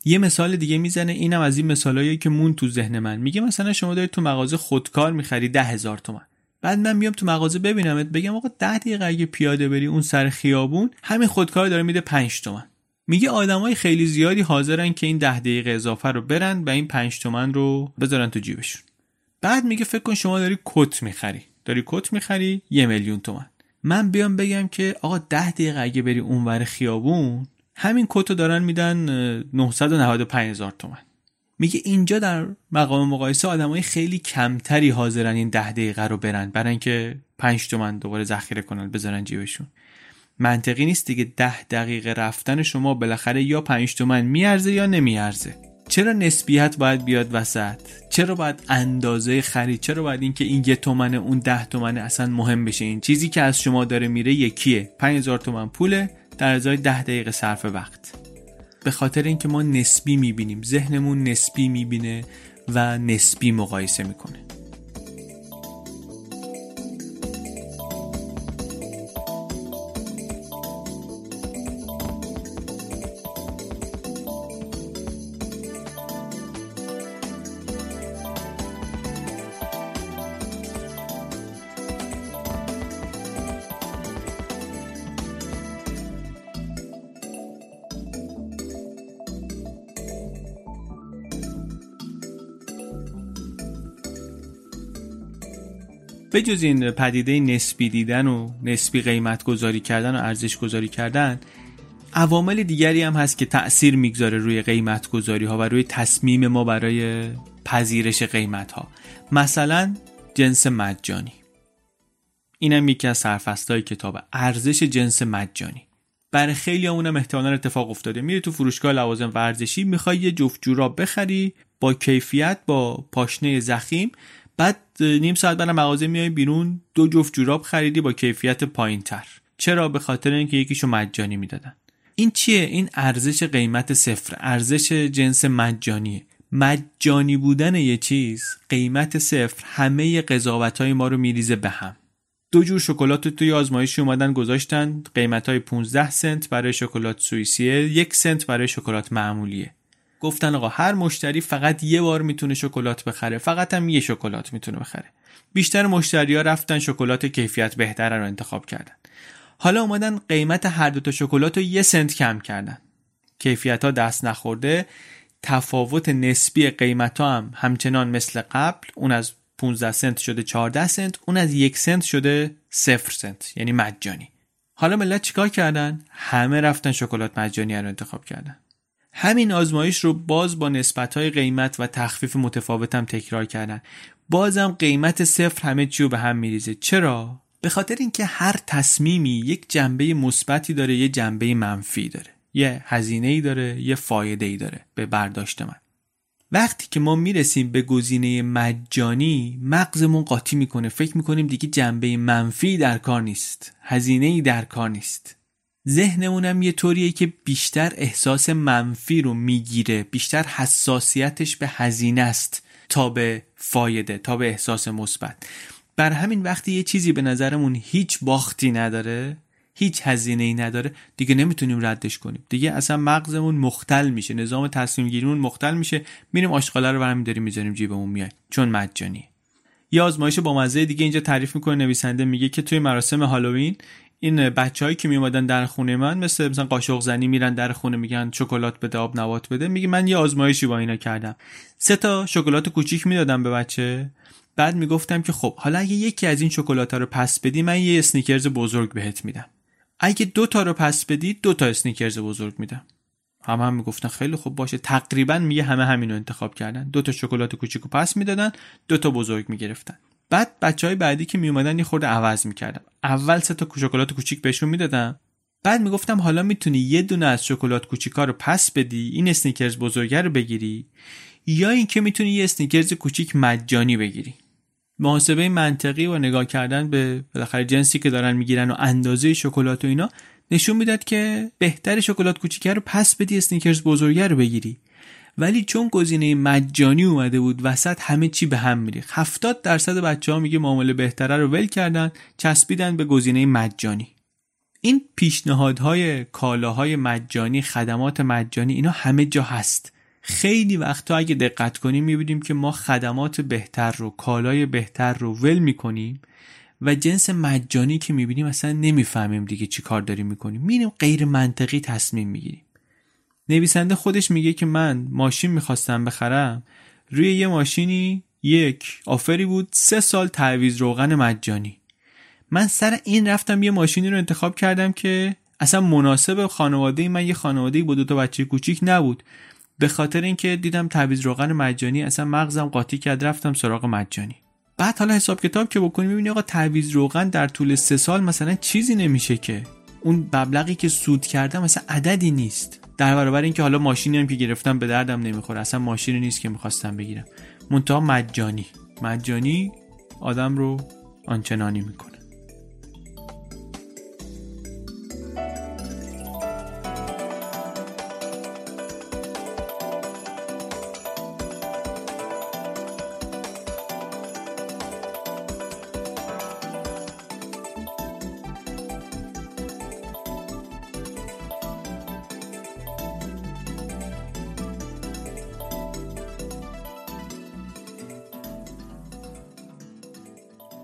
یه مثال دیگه می‌زنه اینم از این مثالهایی که مون تو ذهن من. میگه مثلا شما دارید تو مغازه خودکار می‌خری ده هزار تومن. بعد من بیام تو مغازه ببینمت بگم آقا ده دقیقه اگه پیاده بری اون سر خیابون همین خودکار داره میده 5 تومن. میگه آدمای خیلی زیادی حاضرن که این ده دقیقه اضافه رو برن و این 5 تومن رو بذارن تو جیبشون. بعد میگه فکر کن شما داری کت می‌خری. داری کت می‌خری؟ یه میلیون تومن. من بیام بگم که آقا ده دقیقه اگه بری اونور خیابون همین کتو دارن میدن 995 هزار تومن. میگه اینجا در مقام مقایسه آدمای خیلی کمتری حاضرن این ده دقیقه رو برن برن اینکه 5 تومن دوباره ذخیره کنن بذارن جیبشون. منطقی نیست دیگه ده دقیقه رفتن شما بالاخره یا 5 تومن میارزه یا نمیارزه. چرا نسبیت باید بیاد وسط؟ چرا باید اندازه خرید؟ چرا باید اینکه این یه تومنه اون ده تومنه اصلا مهم بشه؟ این چیزی که از شما داره میره یکیه. 5000 تومن پوله در ازای ده دقیقه صرف وقت. به خاطر اینکه ما نسبی می‌بینیم ذهنمون نسبی می‌بینه و نسبی مقایسه می‌کنه. به جز این پدیده نسبی دیدن و نسبی قیمت گذاری کردن و ارزش گذاری کردن عوامل دیگری هم هست که تأثیر می‌گذاره روی قیمت گذاری ها و روی تصمیم ما برای پذیرش قیمت ها مثلا جنس مجانی. اینم یکی از های کتاب ارزش جنس مجانی. برای خیلی همونم احتمالا اتفاق افتاده. میری تو فروشگاه لوازم ورزشی می‌خوای یه جفت جوراب بخری با کیفیت با پاشنه زخیم بعد نیم ساعت بعد مغازه میای بیرون دو جفت جوراب خریدی با کیفیت پایین تر چرا؟ به خاطر اینکه یکیشو مجانی می‌دادن. این چیه؟ این ارزش قیمت صفر. ارزش جنس مجانیه. مجانی بودن یه چیز قیمت صفر همه قضاوت های ما رو میریزه به هم. دو جور شکلات توی آزمایشی اومدن گذاشتن. قیمت های 15 سنت برای شکلات سوئیسیه یک سنت برای شکلات معمولیه. گفتن آقا هر مشتری فقط یه بار می‌تونه شکلات بخره فقط هم یه شکلات می‌تونه بخره. بیشتر مشتری ها رفتن شکلات کیفیت بهتره رو انتخاب کردن. حالا اومدن قیمت هر دو تا شکلات رو یه سنت کم کردن. کیفیت ها دست نخورده تفاوت نسبی قیمت ها هم همچنان مثل قبل اون از 15 سنت شده 14 سنت اون از یک سنت شده 0 سنت یعنی مجانی. حالا ملت چیکار کردن؟ همه رفتن شکلات مجانی رو انتخاب کردن. همین آزمایش رو باز با های قیمت و تخفیف متفاوت هم تکرار کردن. بازم قیمت صفر همه چی رو به هم میریزه. چرا؟ به خاطر اینکه هر تصمیمی یک جنبه مثبتی داره یه جنبه منفی داره. یه هزینه ای داره یه فایده ای داره به برداشت من. وقتی که ما می‌رسیم به گزینه مجانی مغزمون قاطی می‌کنه. فکر می‌کنیم دیگه جنبه منفی در کار نیست. هزینه ای در کار نیست. ذهنمونم یه طوریه که بیشتر احساس منفی رو می‌گیره بیشتر حساسیتش به هزینه است تا به فایده تا به احساس مثبت. بر همین وقتی یه چیزی به نظرمون هیچ باختی نداره هیچ هزینه ای نداره دیگه نمی‌تونیم ردش کنیم. دیگه اصلا مغزمون مختل میشه نظام تصمیم گیریمون مختل میشه. میریم آشغاله رو برمی داریم می‌ذاریم جیبمون میای چون مجانی. یه آزمایش با مزه دیگه اینجا تعریف می‌کنه نویسنده میگه که توی مراسم هالووین این بچه‌هایی که میومدن در خونه من مثل مثلا قاشق زنی میرن در خونه میگن شکلات بده آب نبات بده. میگه من یه آزمایشی با اینا کردم. سه تا شکلات کوچیک می‌دادم به بچه. بعد می‌گفتم که خب حالا اگه یکی از این شکلات ها رو پس بدی من یه اسنیکرز بزرگ بهت میدم. اگه دو تا رو پس بدی دو تا اسنیکرز بزرگ میدم. همه هم می‌گفتن خیلی خوب باشه. تقریبا میگه همه همینو انتخاب کردن. دو تا شکلات کوچیکو پس می‌دادن دو تا بزرگ می‌گرفتن. بعد بچه های بعدی که میومدن یه خورده عوض می‌کردم اول سه تا شکلات کوچیک بهشون می‌دادم بعد می‌گفتم حالا می‌تونی یه دونه از شکلات کوچیکا رو پس بدی این اسنیکرز بزرگه رو بگیری یا اینکه می‌تونی یه اسنیکرز کوچیک مجانی بگیری. محاسبه منطقی و نگاه کردن به بالاخره جنسی که دارن می‌گیرن و اندازه شکلات و اینا نشون می‌داد که بهتر شکلات کوچیکه رو پس بدی اسنیکرز بزرگه رو بگیری. ولی چون گزینه مجانی اومده بود وسط همه چی به هم میریخت. 70 درصد بچه ها میگه معامله بهتره رو ول کردن چسبیدن به گزینه مجانی. این پیشنهادهای کالاهای مجانی خدمات مجانی اینا همه جا هست. خیلی وقتا اگه دقت کنیم می‌بینیم که ما خدمات بهتر رو کالای بهتر رو ول می‌کنیم و جنس مجانی که می‌بینیم اصلا نمی‌فهمیم دیگه چی کار داریم می‌کنیم. میریم غیر منطقی تصمیم می‌گیریم. نویسنده خودش میگه که من ماشین می‌خواستم بخرم. روی یه ماشینی یک آفری بود سه سال تعویز روغن مجانی. من سر این رفتم یه ماشینی رو انتخاب کردم که اصلا مناسب خانواده من یه خانواده با دو تا بچه کوچیک نبود. به خاطر اینکه دیدم تعویض روغن مجانی اصلا مغزم قاطی کرد رفتم سراغ مجانی. بعد حالا حساب کتاب که بکنی می‌بینی آقا تعویض روغن در طول سه سال مثلا چیزی نمیشه که. اون مبلغی که سود کردم مثلا عددی نیست. در برابر اینکه حالا ماشینی هم که گرفتم به دردم نمی‌خوره. اصلا ماشینی نیست که می‌خواستم بگیرم. منتها مجانی. مجانی آدم رو آنچنانی می‌کنه.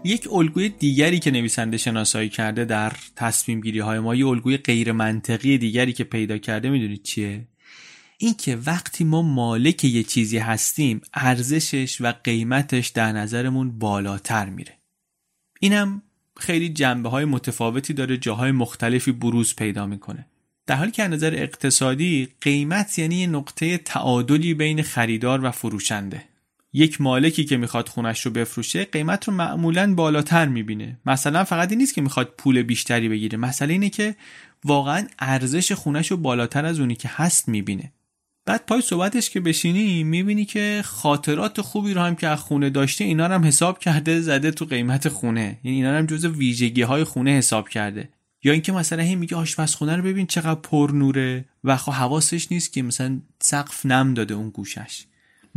یک الگوی دیگری که نویسنده شناسایی کرده در تصمیم گیری های ما یه الگوی غیر منطقی دیگری که پیدا کرده می‌دونید چیه؟ این که وقتی ما مالک یه چیزی هستیم ارزشش و قیمتش در نظرمون بالاتر میره. اینم خیلی جنبه های متفاوتی داره جاهای مختلفی بروز پیدا می‌کنه. در حالی که از نظر اقتصادی قیمت یعنی یه نقطه تعادلی بین خریدار و فروشنده. یک مالکی که می‌خواد خونش رو بفروشه قیمت رو معمولا بالاتر می‌بینه. مثلا فقط این نیست که می‌خواد پول بیشتری بگیره. مسئله اینه که واقعا ارزش خونش رو بالاتر از اونی که هست می‌بینه. بعد پای صحبتش که بشینی می‌بینی که خاطرات خوبی رو هم که از خونه داشته اینا هم حساب کرده زده تو قیمت خونه. یعنی اینا رو هم جز ویژگی های خونه حساب کرده. یا اینکه مثلا هی میگه آشپزخونه رو ببین چقدر پر نوره و خب حواسش نیست که مثلا سقف نم داده اون گوشش.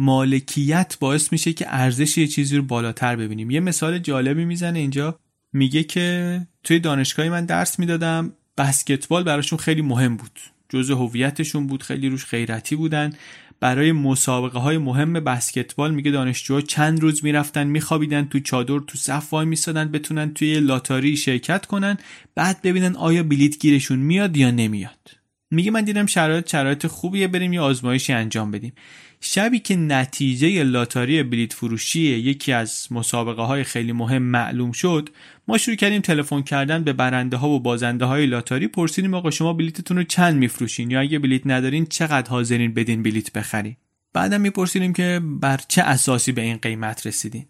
مالکیت باعث میشه که ارزش یه چیزی رو بالاتر ببینیم. یه مثال جالبی می‌زنه اینجا. میگه که توی دانشگاهی من درس می‌دادم بسکتبال براشون خیلی مهم بود. جزء هویتشون بود خیلی روش غیرتی بودن. برای مسابقه های مهم بسکتبال میگه دانشجوها چند روز می‌رفتن میخوابیدن تو چادر تو صف وای میسادن بتونن توی لاتاری شرکت کنن بعد ببینن آیا بلیت گیرشون میاد یا نمیاد. میگه من دیدم شرایط شرایط خوبیه بریم یه آزمایشی انجام بدیم. شبی که نتیجه لاتاری بلیت فروشی یکی از مسابقه های خیلی مهم معلوم شد ما شروع کردیم تلفن کردن به برنده ها و بازنده های لاتاری پرسیدیم آقا شما بلیتتون رو چند میفروشین؟ یا اگه بلیت ندارین چقدر حاضرین بدین بلیت بخرین؟ بعدم میپرسیدیم که بر چه اساسی به این قیمت رسیدین؟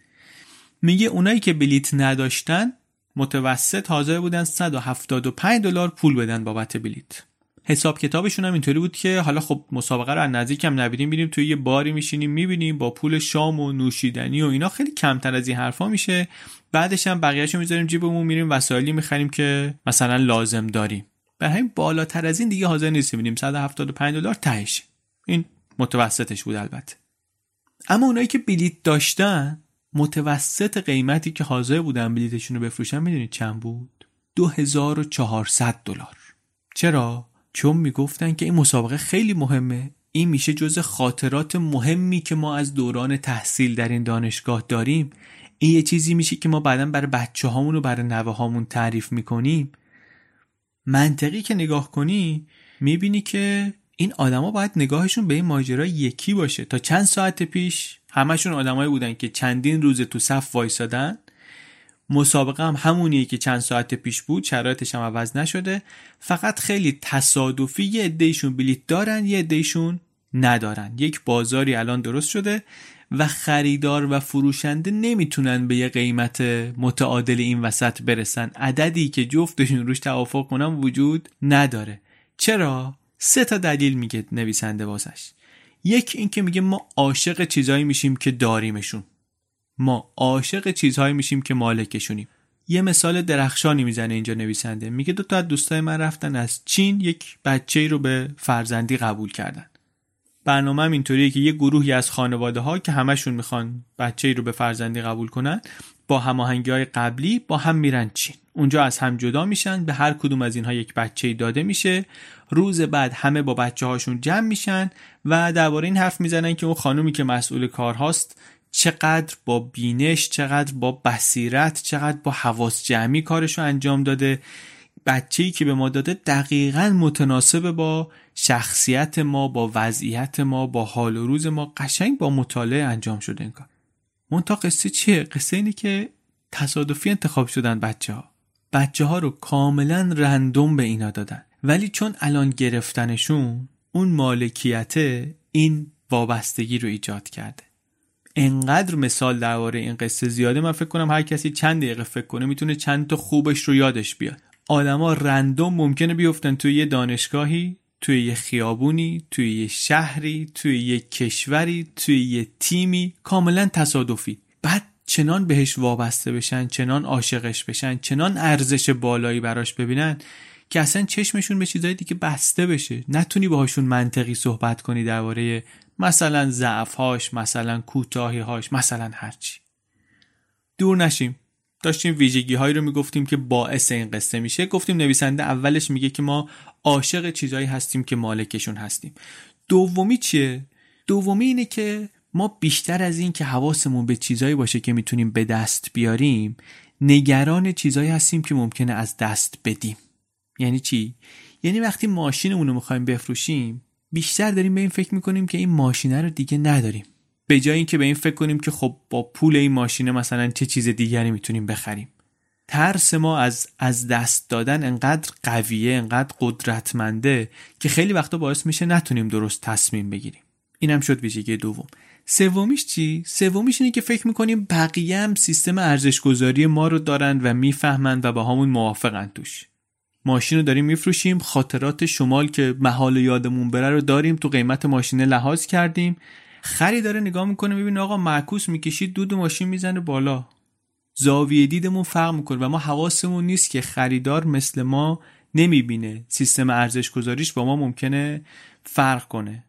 میگه اونایی که بلیت نداشتن متوسط حاضر بودن 175 دلار پول بدن بابت بلیت. حساب کتابشون هم اینطوری بود که حالا خب مسابقه رو از نزدیک هم نبینیم بینیم توی یه باری میشینیم می‌بینیم با پول شام و نوشیدنی و اینا. خیلی کمتر از این حرفا میشه. بعدش هم بقیه‌شو می‌ذاریم جیبمون میریم وسایلی می‌خریم که مثلا لازم داریم. به همین بالاتر از این دیگه حاضر نیستیم. ببینیم 175 دلار تهش. این متوسطش بود البته. اما اونایی که بلیت داشتن متوسط قیمتی که حاضر بودن بلیتشون رو بفروشن می‌دونید چند بود؟ 2400 دلار. چرا؟ چون می‌گفتن که این مسابقه خیلی مهمه. این میشه جز خاطرات مهمی که ما از دوران تحصیل در این دانشگاه داریم. این یه چیزی میشه که ما بعدا برای بچه هامون و برای نوه هامون تعریف می‌کنیم. منطقی که نگاه کنی می‌بینی که این آدما باید نگاهشون به این ماجرا یکی باشه. تا چند ساعت پیش همشون آدمایی بودن که چندین روز تو صف وایسادن. مسابقه هم همونیه که چند ساعت پیش بود شرایطش هم عوض نشده. فقط خیلی تصادفی یه عدهشون بلیت دارن یه عدهشون ندارن. یک بازاری الان درست شده و خریدار و فروشنده نمی‌تونن به یه قیمت متعادل این وسط برسن. عددی که جفتشون روش توافق کنن وجود نداره. چرا؟ سه تا دلیل میگه نویسنده واسش. یک اینکه میگه ما عاشق چیزایی میشیم که داریمشون. ما عاشق چیزهایی میشیم که مالکشونیم. یه مثال درخشانی می‌زنه اینجا نویسنده. میگه دو تا از دوستای من رفتن از چین یک بچه رو به فرزندی قبول کردن. برنامه هم اینطوریه که یه گروهی از خانواده ها که همشون می‌خوان بچه رو به فرزندی قبول کنن با هماهنگی های قبلی با هم میرن چین. اونجا از هم جدا میشن به هر کدوم از اینها یک بچه داده میشه. روز بعد همه با بچه هاشون جمع میشن و درباره این حرف می‌زنن که اون خانومی که مسئول کار هاست چقدر با بینش چقدر با بصیرت چقدر با حواس جمعی کارشو انجام داده. بچه‌ای که به ما داده دقیقا متناسب با شخصیت ما با وضعیت ما با حال و روز ما. قشنگ با مطالعه انجام شده این کار. منتها قصه چیه؟ قصه اینه که تصادفی انتخاب شدن بچه ها بچه ها رو کاملا رندوم به اینا دادن. ولی چون الان گرفتنشون اون مالکیت این وابستگی رو ایجاد کرده. انقدر مثال درباره این قصه زیاده من فکر کنم هر کسی چند دقیقه فکر کنه می‌تونه چند تا خوبش رو یادش بیاد. آدما رندوم ممکنه بیفتن توی یه دانشگاهی توی یه خیابونی توی یه شهری توی یه کشوری توی یه تیمی کاملا تصادفی. بعد چنان بهش وابسته بشن چنان عاشقش بشن چنان ارزش بالایی براش ببینن که اصلا چشمشون به چیزای دیگه بسته بشه. نتونی باهاشون منطقی صحبت کنی درباره مثلا ضعفهاش مثلا کوتاهیهاش مثلا هرچی دور نشیم. داشتیم ویژگی هایی رو می‌گفتیم که باعث این قصه میشه. گفتیم نویسنده اولش میگه که ما عاشق چیزهایی هستیم که مالکشون هستیم. دومی چیه؟ دومی اینه که ما بیشتر از این که حواسمون به چیزهایی باشه که می‌تونیم به دست بیاریم نگران چیزهایی هستیم که ممکنه از دست بدیم. یعنی چی؟ یعنی وقتی ماشینمون رو می‌خوایم بفروشیم بیشتر داریم به این فکر می‌کنیم که این ماشینه رو دیگه نداریم. به جای اینکه به این فکر کنیم که خب با پول این ماشینه مثلا چه چیز دیگری می‌تونیم بخریم. ترس ما از از دست دادن انقدر قویه انقدر قدرتمنده که خیلی وقتا باعث میشه نتونیم درست تصمیم بگیریم. اینم شد ویژگی دوم. سومیش چی؟ سومیش اینه که فکر می‌کنیم بقیه هم سیستم ارزش گذاری ما رو دارن و می‌فهمند و با همون موافقن توش. ماشین رو داریم میفروشیم خاطرات شمال که محال یادمون بره رو داریم تو قیمت ماشین لحاظ کردیم. خری داره نگاه می‌کنه می‌بینه آقا معکوس می‌کشید دود ماشین می‌زنه بالا. زاویه دیدمون فرق می‌کنه و ما حواسمون نیست که خریدار مثل ما نمی‌بینه. سیستم ارزش گذاریش با ما ممکنه فرق کنه.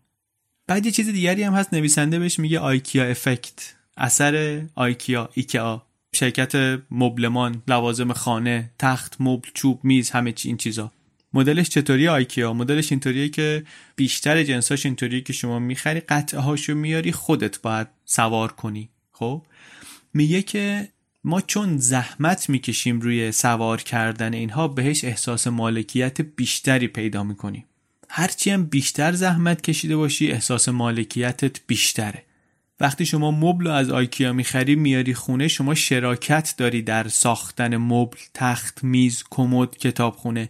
بعد یه چیز دیگری هم هست نویسنده بهش میگه آیکیا افکت. اثر آیکیا ایکیا. شرکت مبلمان لوازم خانه تخت مبل چوب میز همه چی این چیزا. مدلش چطوری آیکیا. مدلش اینطوریه که بیشتر جنساش اینطوریه که شما می‌خری قطعه هاشو میاری خودت باید سوار کنی. خب؟ میگه که ما چون زحمت می‌کشیم روی سوار کردن اینها بهش احساس مالکیت بیشتری پیدا می‌کنیم. هرچی هم بیشتر زحمت کشیده باشی احساس مالکیتت بیشتره. وقتی شما مبل از آیکیا می‌خری میاری خونه شما شراکت داری در ساختن مبل تخت میز کمد کتابخونه.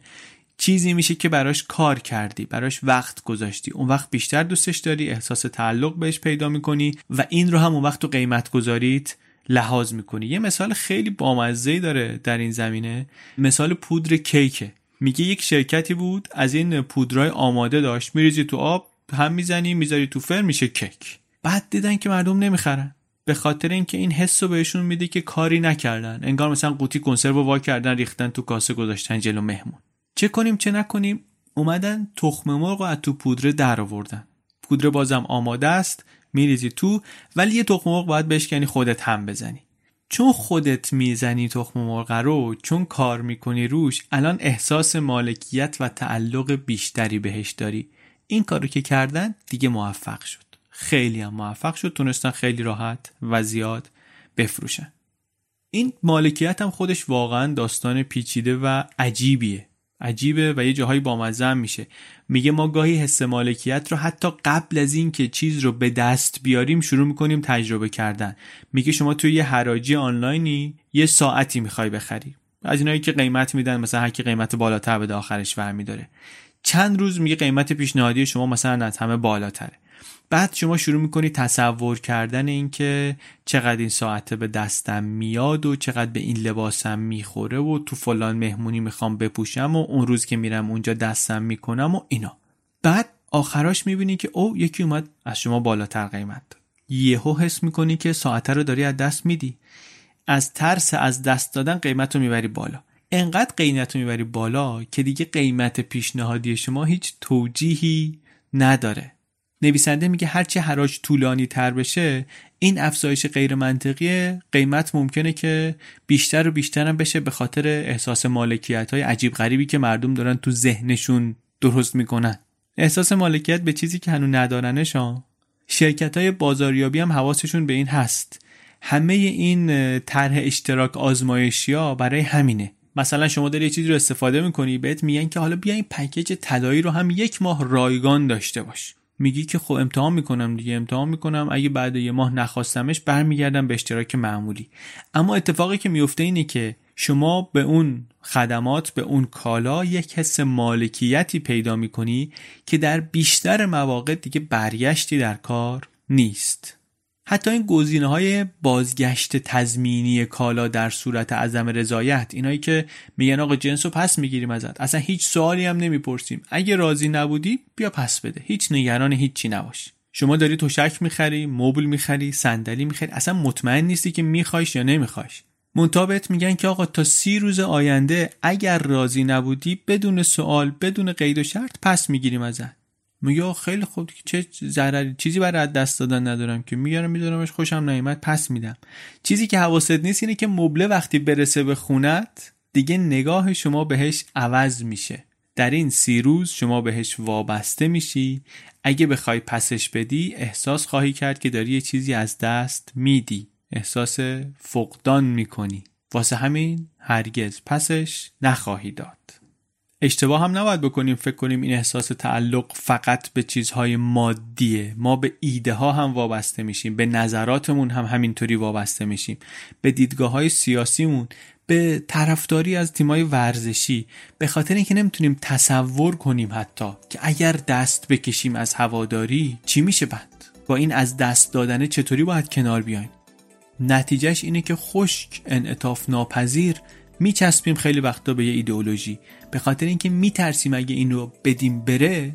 چیزی میشه که براش کار کردی براش وقت گذاشتی. اون وقت بیشتر دوستش داری احساس تعلق بهش پیدا می‌کنی و این رو هم اون وقت تو قیمت گذاریت لحاظ می‌کنی. یه مثال خیلی بامزه داره در این زمینه. مثال پودر کیکه. میگه یک شرکتی بود از این پودرای آماده داشت. میریزی تو آب هم می‌زنی می‌ذاری تو فر میشه کیک. بعد دیدن که مردم نمی‌خرن. به خاطر اینکه این حس رو بهشون میده که کاری نکردن. انگار مثلا قوطی کنسرو وا کردن ریختن تو کاسه گذاشتن جلو مهمون. چه کنیم چه نکنیم؟ اومدن تخم مرغ از تو پودره در آوردن. پودره بازم آماده است میریزی تو ولی یه تخم مرغ باید بشکنی خودت هم بزنی. چون خودت می‌زنی تخم مرغ رو چون کار می‌کنی روش الان احساس مالکیت و تعلق بیشتری بهش داری. این کارو که کردن دیگه موفق شد. خیلی هم موفق شد تونستن خیلی راحت و زیاد بفروشن. این مالکیت هم خودش واقعا داستان پیچیده و عجیبیه. عجیبه و یه جاهایی بامزه میشه. میگه ما گاهی حس مالکیت رو حتی قبل از این که چیز رو به دست بیاریم شروع می‌کنیم تجربه کردن. میگه شما توی یه حراجی آنلاینی یه ساعتی می‌خوای بخری. از اینایی که قیمت میدن مثلا هر کی قیمت بالاتر به آخرش ور داره چند روز میگه قیمت پیشنهادی شما مثلا از همه بالاتره. بعد شما شروع می‌کنی تصور کردن اینکه چقدر این ساعته به دستم میاد و چقدر به این لباسم می‌خوره و تو فلان مهمونی می‌خوام بپوشم و اون روز که میرم اونجا دستم می‌کنم و اینا. بعد آخراش می‌بینی که او یکی اومد از شما بالاتر قیمت یهو حس می‌کنی که ساعته رو داری از دست میدی. از ترس از دست دادن قیمت رو می‌بری بالا. انقدر قیمت رو می‌بری بالا که دیگه قیمت پیشنهادی شما هیچ توجیهی نداره. نویسنده میگه هرچی حراج طولانی تر بشه این افزایش غیر منطقی قیمت ممکنه که بیشتر و بیشتر هم بشه به خاطر احساس مالکیت های عجیب غریبی که مردم دارن تو ذهنشون درست می‌کنن. احساس مالکیت به چیزی که هنوز ندارنشان شرکت های بازاریابی هم حواسشون به این هست. همه این طرح اشتراک آزمایشی ها برای همینه. مثلا شما داری یه چیزی رو استفاده می‌کنی بهت میگن که حالا بیا این پکیج طلایی رو هم یک ماه رایگان داشته باش. میگی که خب امتحان می‌کنم دیگه امتحان می‌کنم. اگه بعد یه ماه نخواستمش برمیگردم به اشتراک معمولی. اما اتفاقی که میفته اینه که شما به اون خدمات به اون کالا یک حس مالکیتی پیدا می‌کنی که در بیشتر مواقع دیگه برگشتی در کار نیست. حتی این گزینه های بازگشت تضمینی کالا در صورت عدم رضایت اینایی که میگن آقا جنس رو پس می‌گیریم ازت. اصلا هیچ سوالی هم نمی‌پرسیم. اگه راضی نبودی بیا پس بده. هیچ نگران هیچی نباش. شما داری تشک می‌خری مبل می‌خری صندلی می‌خری. اصلا مطمئن نیستی که میخوایش یا نمیخوایش. منتابت میگن که آقا تا سی روز آینده اگر راضی نبودی بدون سوال بدون قید و شرط پس می‌گیریم ازت. میگه خیلی خوب چه ضرری چیزی برای دست دادن ندارم که. میارم میدارمش خوشم نیومد پس میدم. چیزی که حواست نیست اینه که مبله وقتی برسه به خونت دیگه نگاه شما بهش عوض میشه. در این سی روز شما بهش وابسته میشی. اگه بخوای پسش بدی احساس خواهی کرد که داری یه چیزی از دست میدی. احساس فقدان می‌کنی. واسه همین هرگز پسش نخواهی داد. اشتباه هم نباید بکنیم فکر کنیم این احساس تعلق فقط به چیزهای مادیه. ما به ایده ها هم وابسته میشیم به نظراتمون هم همینطوری وابسته میشیم. به دیدگاه های سیاسیمون به طرفداری از تیمای ورزشی. به خاطر اینکه نمی‌تونیم تصور کنیم حتی که اگر دست بکشیم از هواداری چی میشه بعد؟ با این از دست دادنه چطوری باید کنار بیایم؟ نتیجهش اینه که خشک انعطاف ناپذیر میچسبیم خیلی وقتا به یه ایدئولوژی. به خاطر اینکه میترسیم اگه این رو بدیم بره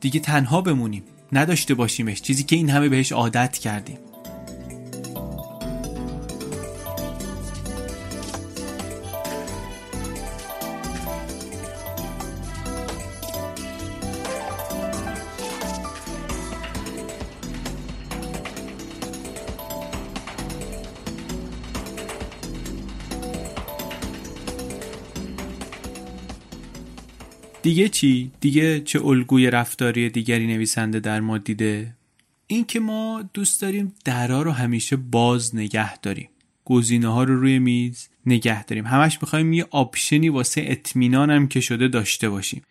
دیگه تنها بمونیم. نداشته باشیمش. چیزی که این همه بهش عادت کردیم. دیگه چی؟ دیگه چه الگوی رفتاری دیگری نویسنده در ما دیده؟ این که ما دوست داریم درا رو همیشه باز نگه داریم. گزینه ها رو روی میز نگه داریم. همش می‌خوایم یه option ی واسه اطمینان هم که شده داشته باشیم.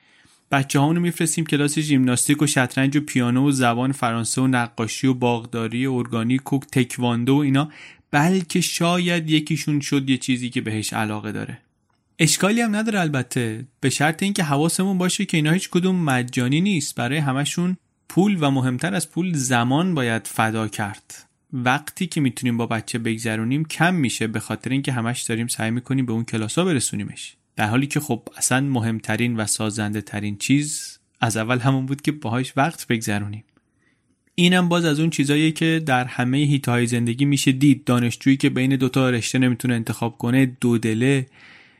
بچه رو میفرستیم کلاس ژیمناستیک و شطرنج و پیانو و زبان فرانسه و نقاشی و باغداری و ارگانیک و تکواندو و اینا بلکه شاید یکیشون شد یه چیزی که بهش علاقه داره. اشکالی هم نداره البته. به شرط اینکه حواسمون باشه که اینا هیچ کدوم مجانی نیست. برای همشون پول و مهمتر از پول زمان باید فدا کرد. وقتی که می‌تونیم با بچه بگذرونیم کم میشه به خاطر اینکه همش داریم سعی می‌کنیم به اون کلاسا برسونیمش. در حالی که خب اصلا مهمترین و سازنده ترین چیز از اول همون بود که باهاش وقت بگذرونیم. اینم باز از اون چیزاییه که در همه هیتهای زندگی میشه دید. دانشجویی که بین دوتا رشته نمی‌تونه انتخاب کنه دو دله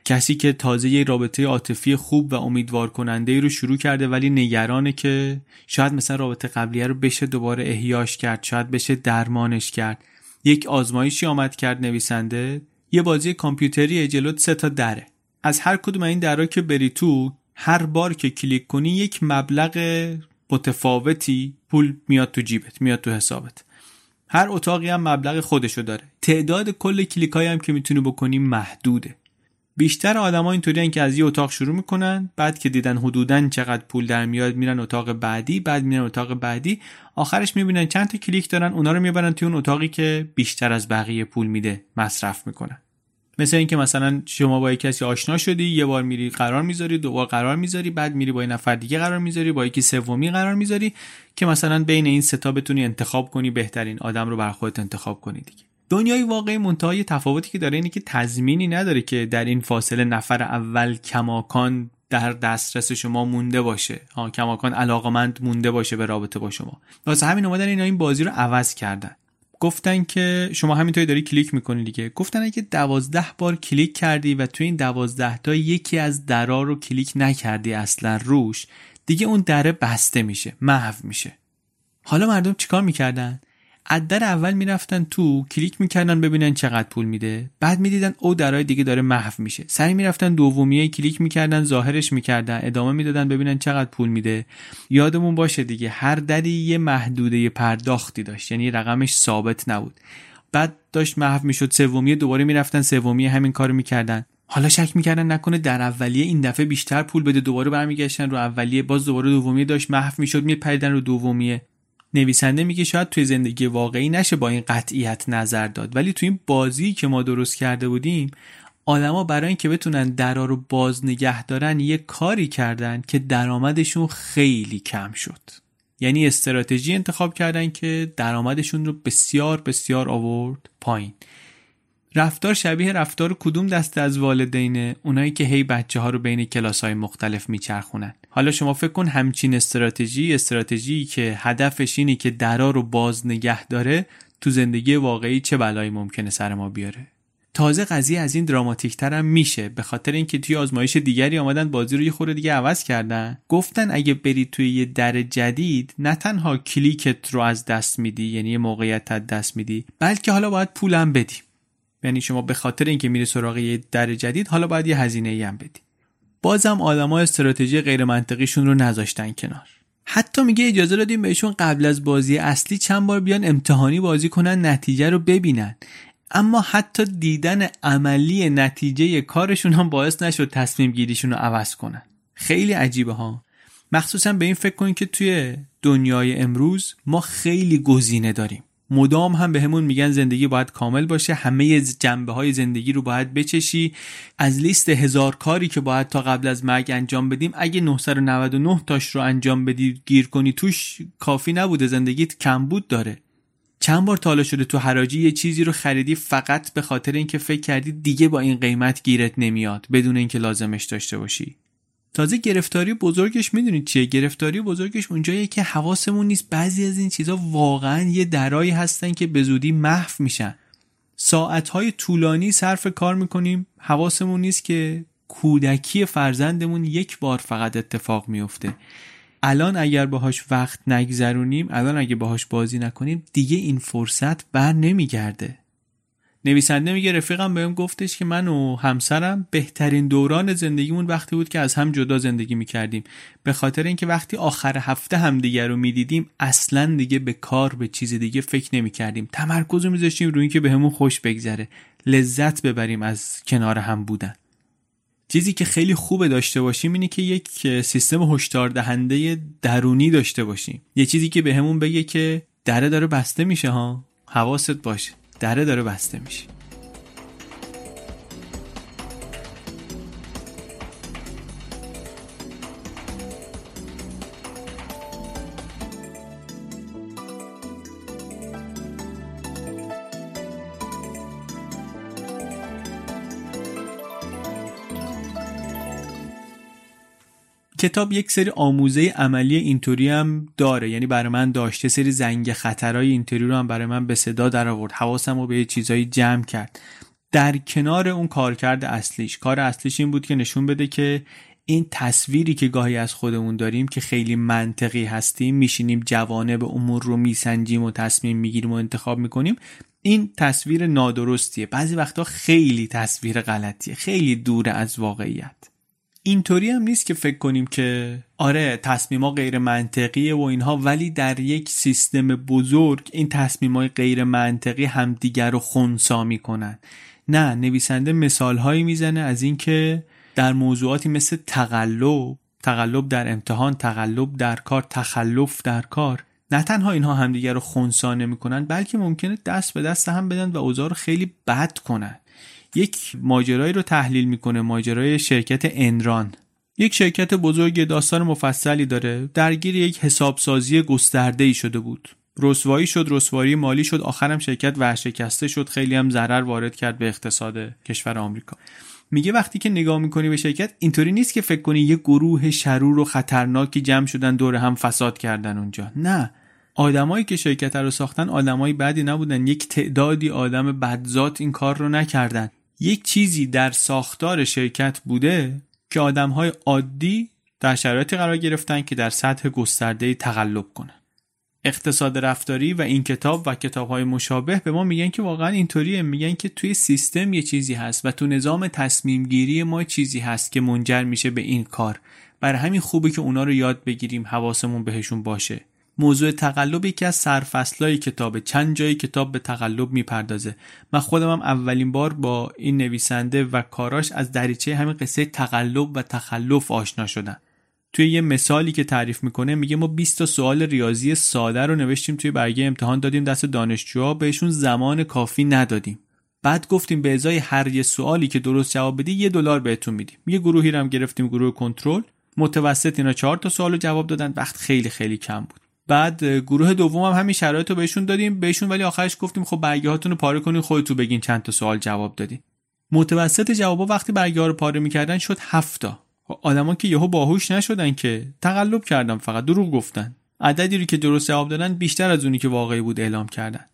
کسی که تازه یه رابطه عاطفی خوب و امیدوار کننده رو شروع کرده ولی نگرانه که شاید مثلا رابطه قبلیه رو بشه دوباره احیاش کرد شاید بشه درمانش کرد. یک آزمایشی آمد کرد نویسنده یه بازی کامپیوتری جلوت سه تا دره. از هر کدوم این درا که بری تو هر بار که کلیک کنی یک مبلغ متفاوتی پول میاد تو جیبت میاد تو حسابت. هر اتاقی هم مبلغ خودشو داره. تعداد کل کلیک هم که می‌تونی بکنی محدوده. بیشتر آدما اینطوری که از یه اتاق شروع می‌کنن بعد که دیدن حدودا چقدر پول در میاد میرن اتاق بعدی بعد میرن اتاق بعدی آخرش می‌بینن چند تا کلیک دارن اونا رو می‌برن توی اون اتاقی که بیشتر از بقیه پول میده مصرف می‌کنن. مثل اینکه مثلا شما با کسی آشنا شدی یه بار میری قرار می‌ذاری دو بار قرار می‌ذاری بعد میری با یه نفر دیگه قرار می‌ذاری با یکی سومی قرار می‌ذاری که مثلا بین این ستا بتونی انتخاب کنی بهترین آدم رو بر خودت انتخاب کنی دیگه. دنیای واقعی منتهای تفاوتی که داره اینه که تضمینی نداره که در این فاصله نفر اول کماکان در دسترس شما مونده باشه. ها کماکان علاقمند مونده باشه به رابطه با شما. واسه همین اومدن اینا این بازی رو عوض کردن. گفتن که شما همینطوری داری کلیک می‌کنی دیگه. گفتن اگه دوازده بار کلیک کردی و توی این دوازده تا یکی از درا رو کلیک نکردی اصلا روش دیگه اون دره بسته میشه محو میشه. حالا مردم چیکار می‌کردن؟ از در اول می‌رفتن تو کلیک می‌کردن ببینن چقدر پول میده. بعد می‌دیدن او درای دیگه داره محو میشه. سری می‌رفتن دومیه کلیک می‌کردن ظاهرش می‌کردن. ادامه می‌دادن ببینن چقدر پول میده. یادمون باشه دیگه هر دری یه محدوده پرداختی داشت. یعنی رقمش ثابت نبود. بعد داشت محو می‌شد. سومیه دوباره می‌رفتن. سومیه همین کارو می‌کردن. حالا شک می‌کردن نکنه در اولیه این دفعه بیشتر پول بده. دوباره برمیگشتن رو اولیه. باز دوباره دومیه داشت محو می‌شد. میپریدن رو دومیه. نویسنده میگه شاید توی زندگی واقعی نشه با این قطعیت نظر داد. ولی توی این بازی که ما درست کرده بودیم آدما برای اینکه بتونن درا رو باز نگه دارن یه کاری کردن که درآمدشون خیلی کم شد. یعنی استراتژی انتخاب کردن که درآمدشون رو بسیار بسیار آورد پایین. رفتار شبیه رفتار کدوم دسته از والدینه؟ اونایی که هی بچه ها رو بین کلاس های مختلف میچرخونن. حالا شما فکر کن همچین استراتژی استراتژی که هدفش اینه که درا رو باز نگه داره تو زندگی واقعی چه بلایی ممکنه سر ما بیاره؟ تازه قضیه از این دراماتیک هم میشه به خاطر اینکه توی آزمایش دیگری آمدن بازی رو یه خورده دیگه عوض کردن. گفتن اگه برید توی یه در جدید نه تنها کلیکت رو از دست میدی یعنی یه موقعیت از دست میدی بلکه حالا باید پولم بدی. یعنی شما به خاطر اینکه میری سراغ یه در جدید حالا باید یه هزینه ای هم بدی. بازم آدما استراتژی غیر منطقیشون رو نذاشتن کنار. حتی میگه اجازه دادیم بهشون قبل از بازی اصلی چند بار بیان امتحانی بازی کنن نتیجه رو ببینن. اما حتی دیدن عملی نتیجه کارشون هم باعث نشد تصمیم گیریشون رو عوض کنن. خیلی عجیبه ها. مخصوصا به این فکر کنید که توی دنیای امروز ما خیلی گزینه داریم. مدام هم به همون میگن زندگی باید کامل باشه همه جنبه های زندگی رو باید بچشی. از لیست هزار کاری که باید تا قبل از مرگ انجام بدیم اگه 999 تاش رو انجام بدی گیر کنی توش کافی نبوده زندگیت کمبود داره. چند بار تالا شده تو حراجی یه چیزی رو خریدی فقط به خاطر اینکه فکر کردی دیگه با این قیمت گیرت نمیاد بدون اینکه لازمش داشته باشی. تازه گرفتاری بزرگش می‌دونید چیه؟ گرفتاری بزرگش اونجاییه که حواسمون نیست. بعضی از این چیزا واقعا یه درایی هستن که به زودی محو میشن. ساعتهای طولانی صرف کار می‌کنیم. حواسمون نیست که کودکی فرزندمون یک بار فقط اتفاق میفته الان اگر باهاش وقت نگذرونیم الان اگه باهاش بازی نکنیم دیگه این فرصت بر نمیگرده. نویسنده میگه رفیقم بهم گفتش که من و همسرم بهترین دوران زندگیمون وقتی بود که از هم جدا زندگی می‌کردیم. به خاطر اینکه وقتی آخر هفته هم دیگر رو می‌دیدیم اصلا دیگه به کار به چیز دیگه فکر نمی‌کردیم. تمرکز رو میذاشتیم روی اینکه بهمون خوش بگذره. لذت ببریم از کنار هم بودن. چیزی که خیلی خوبه داشته باشیم اینه که یک سیستم هشدار دهنده درونی داشته باشیم. یه چیزی که بهمون به بگه که دره داره بسته میشه ها؟ حواست باشه. دره داره بسته میشه. کتاب یک سری آموزه عملی اینطوری هم داره. یعنی برای من داشته. سری زنگ خطرهای اینطوری رو هم برای من به صدا در آورد. حواسم رو به چیزایی جمع کرد. در کنار اون کارکرد اصلیش. کار اصلیش این بود که نشون بده که این تصویری که گاهی از خودمون داریم که خیلی منطقی هستیم میشینیم جوانه به امور رو میسنجیم و تصمیم می‌گیریم و انتخاب می‌کنیم این تصویر نادرستیه. بعضی وقتا خیلی تصویر غلطیه. خیلی دوره از واقعیت. اینطوری هم نیست که فکر کنیم که آره تصمیما غیر منطقیه و اینها ولی در یک سیستم بزرگ این تصمیمای غیر منطقی همدیگر رو خونسا می‌کنن. نه نویسنده مثال هایی می‌زنه از اینکه در موضوعاتی مثل تقلب تقلب در امتحان تقلب در کار تخلف در کار نه تنها اینها همدیگر رو خونسا نمی‌کنن بلکه ممکنه دست به دست هم بدن و اوضاع رو خیلی بد کنن. یک ماجرایی رو تحلیل می‌کنه ماجرای شرکت انران. یک شرکت بزرگ داستان مفصلی داره. درگیر یک حسابسازی گسترده ای شده بود. رسوایی شد رسوایی مالی شد آخرم شرکت ورشکسته شد. خیلی هم ضرر وارد کرد به اقتصاد کشور آمریکا. میگه وقتی که نگاه می‌کنی به شرکت اینطوری نیست که فکر کنی یه گروه شرور و خطرناکی جمع شدن دور هم فساد کردن اونجا. نه. آدمایی که شرکت رو ساختن آدمای بدی نبودن. یک تعدادی آدم بدذات این کار رو نکردن. یک چیزی در ساختار شرکت بوده که آدم های عادی در شرایطی قرار گرفتن که در سطح گسترده تقلب کنن. اقتصاد رفتاری و این کتاب و کتاب های مشابه به ما میگن که واقعا اینطوریه. میگن که توی سیستم یه چیزی هست و تو نظام تصمیم گیری ما چیزی هست که منجر میشه به این کار. برای همین خوبه که اونا رو یاد بگیریم حواسمون بهشون باشه. موضوع تقلب یکی از سرفصلای کتاب چند جای کتاب به تقلب می‌پردازه. من خودم هم اولین بار با این نویسنده و کاراش از دریچه همین قصه تقلب و تخلف آشنا شدم. توی یه مثالی که تعریف می‌کنه میگه ما 20 تا سوال ریاضی ساده رو نوشتیم توی برگه امتحان دادیم دست دانشجوها بهشون زمان کافی ندادیم. بعد گفتیم به ازای هر یه سوالی که درست جواب بدی یه دلار بهتون میدیم. یه گروهی رو هم گرفتیم گروه کنترل. متوسط اینا چهار تا سوال جواب دادن وقت خیلی خیلی کم بود. بعد گروه دوم هم همین شرایط رو بهشون دادیم. بهشون ولی آخرش گفتیم خب برگه هاتون رو پاره کنین خودتون بگین چند تا سوال جواب دادین. متوسط جوابا وقتی برگه ها رو پاره می‌کردن شد هفتا خب آدما که یهو باهوش نشدن که تقلب کردن فقط دروغ گفتن. عددی رو که درست جواب دادن بیشتر از اونی که واقعی بود اعلام کردن.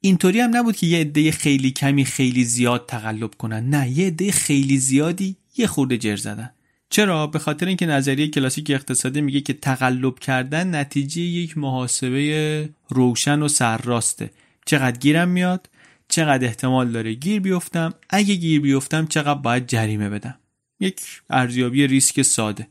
اینطوری هم نبود که یه عده خیلی کمی خیلی زیاد تقلب کنن. نه یه عده خیلی زیادی یه خورده جر زدن. چرا؟ به خاطر اینکه نظریه کلاسیک اقتصادی میگه که تقلب کردن نتیجه یک محاسبه روشن و سرراسته. چقدر گیرم میاد؟ چقدر احتمال داره گیر بیفتم؟ اگه گیر بیفتم چقدر باید جریمه بدم؟ یک ارزیابی ریسک ساده.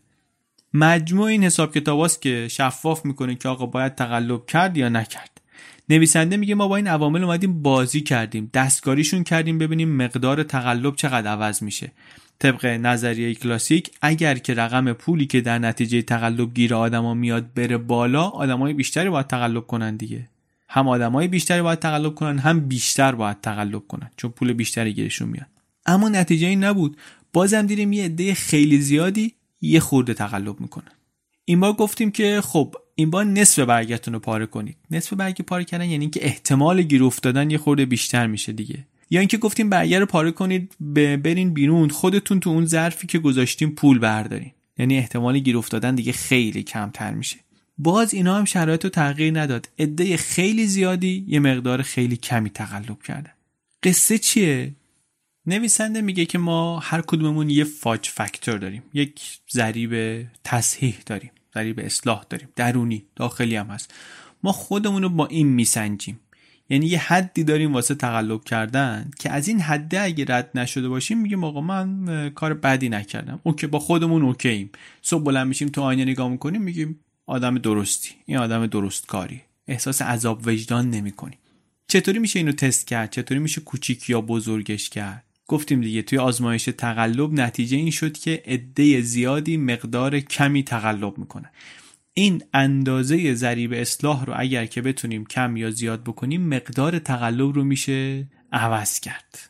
مجموع این حساب کتاب که شفاف می‌کنه که آقا باید تقلب کرد یا نکرد. نویسنده میگه ما با این عوامل اومدیم بازی کردیم دستکاریشون کردیم ببینیم مقدار تقلب چقدر عوض میشه. طبق نظریه کلاسیک اگر که رقم پولی که در نتیجه تقلب گیر آدما میاد بره بالا آدمای بیشتری باید تقلب کنن دیگه. هم آدمای بیشتری باید تقلب کنن هم بیشتر باید تقلب کنن چون پول بیشتری گیرشون میاد. اما نتیجه این نبود. بازم دیدیم یه عده خیلی زیادی یه خورده تقلب می‌کنن. این بار گفتیم که خب این بار نصف برگتون رو پاره کنید. نصف برگ پاره کردن یعنی اینکه احتمال گیر افتادن یه خورده بیشتر میشه دیگه. یا اینکه گفتیم برگر رو پاره کنید برین بیرون خودتون تو اون ظرفی که گذاشتیم پول بردارین. یعنی احتمال گیر افتادن دیگه خیلی کمتر میشه. باز اینا هم شرایط رو تغییر نداد. عده خیلی زیادی یه مقدار خیلی کمی تقلب کردن. قصه چیه؟ نویسنده میگه که ما هر کدوممون یه فاج فاکتور داریم. یک ضریب تصحیح داریم ضریب اصلاح داریم. درونی داخلی هم هست. ما خودمون رو با این میسنجیم. یعنی یه حدی داریم واسه تقلب کردن که از این حده اگه رد نشده باشیم میگیم آقا من کار بدی نکردم. اوکی با خودمون اوکییم صبح بلند میشیم تو آینه نگاه می‌کنیم میگیم آدم درستی. این آدم درست کاری. احساس عذاب وجدان نمی‌کنیم. چطوری میشه اینو تست کرد؟ چطوری میشه کوچیک یا بزرگش کرد؟ گفتیم دیگه توی آزمایش تقلب نتیجه این شد که عده زیادی مقدار کمی تقلب می‌کنن این اندازه ضریب اصلاح رو اگر که بتونیم کم یا زیاد بکنیم مقدار تقلب رو میشه عوض کرد.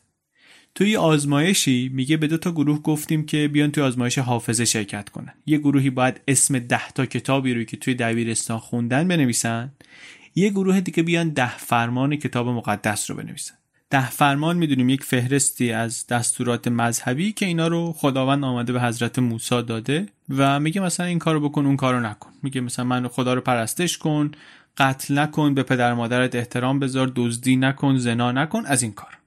توی آزمایشی میگه به دو تا گروه گفتیم که بیان توی آزمایش حافظه شرکت کنن. یه گروهی باید اسم ده تا کتابی رو که توی دبیرستان خوندن بنویسن. یه گروه دیگه بیان ده فرمان کتاب مقدس رو بنویسن. ده فرمان می‌دونیم یک فهرستی از دستورات مذهبی که اینا رو خداوند آمده به حضرت موسی داده و میگه مثلا این کارو بکن اون کارو نکن. میگه مثلا من خدا رو پرستش کن قتل نکن به پدر مادرت احترام بذار دزدی نکن زنا نکن از این کار.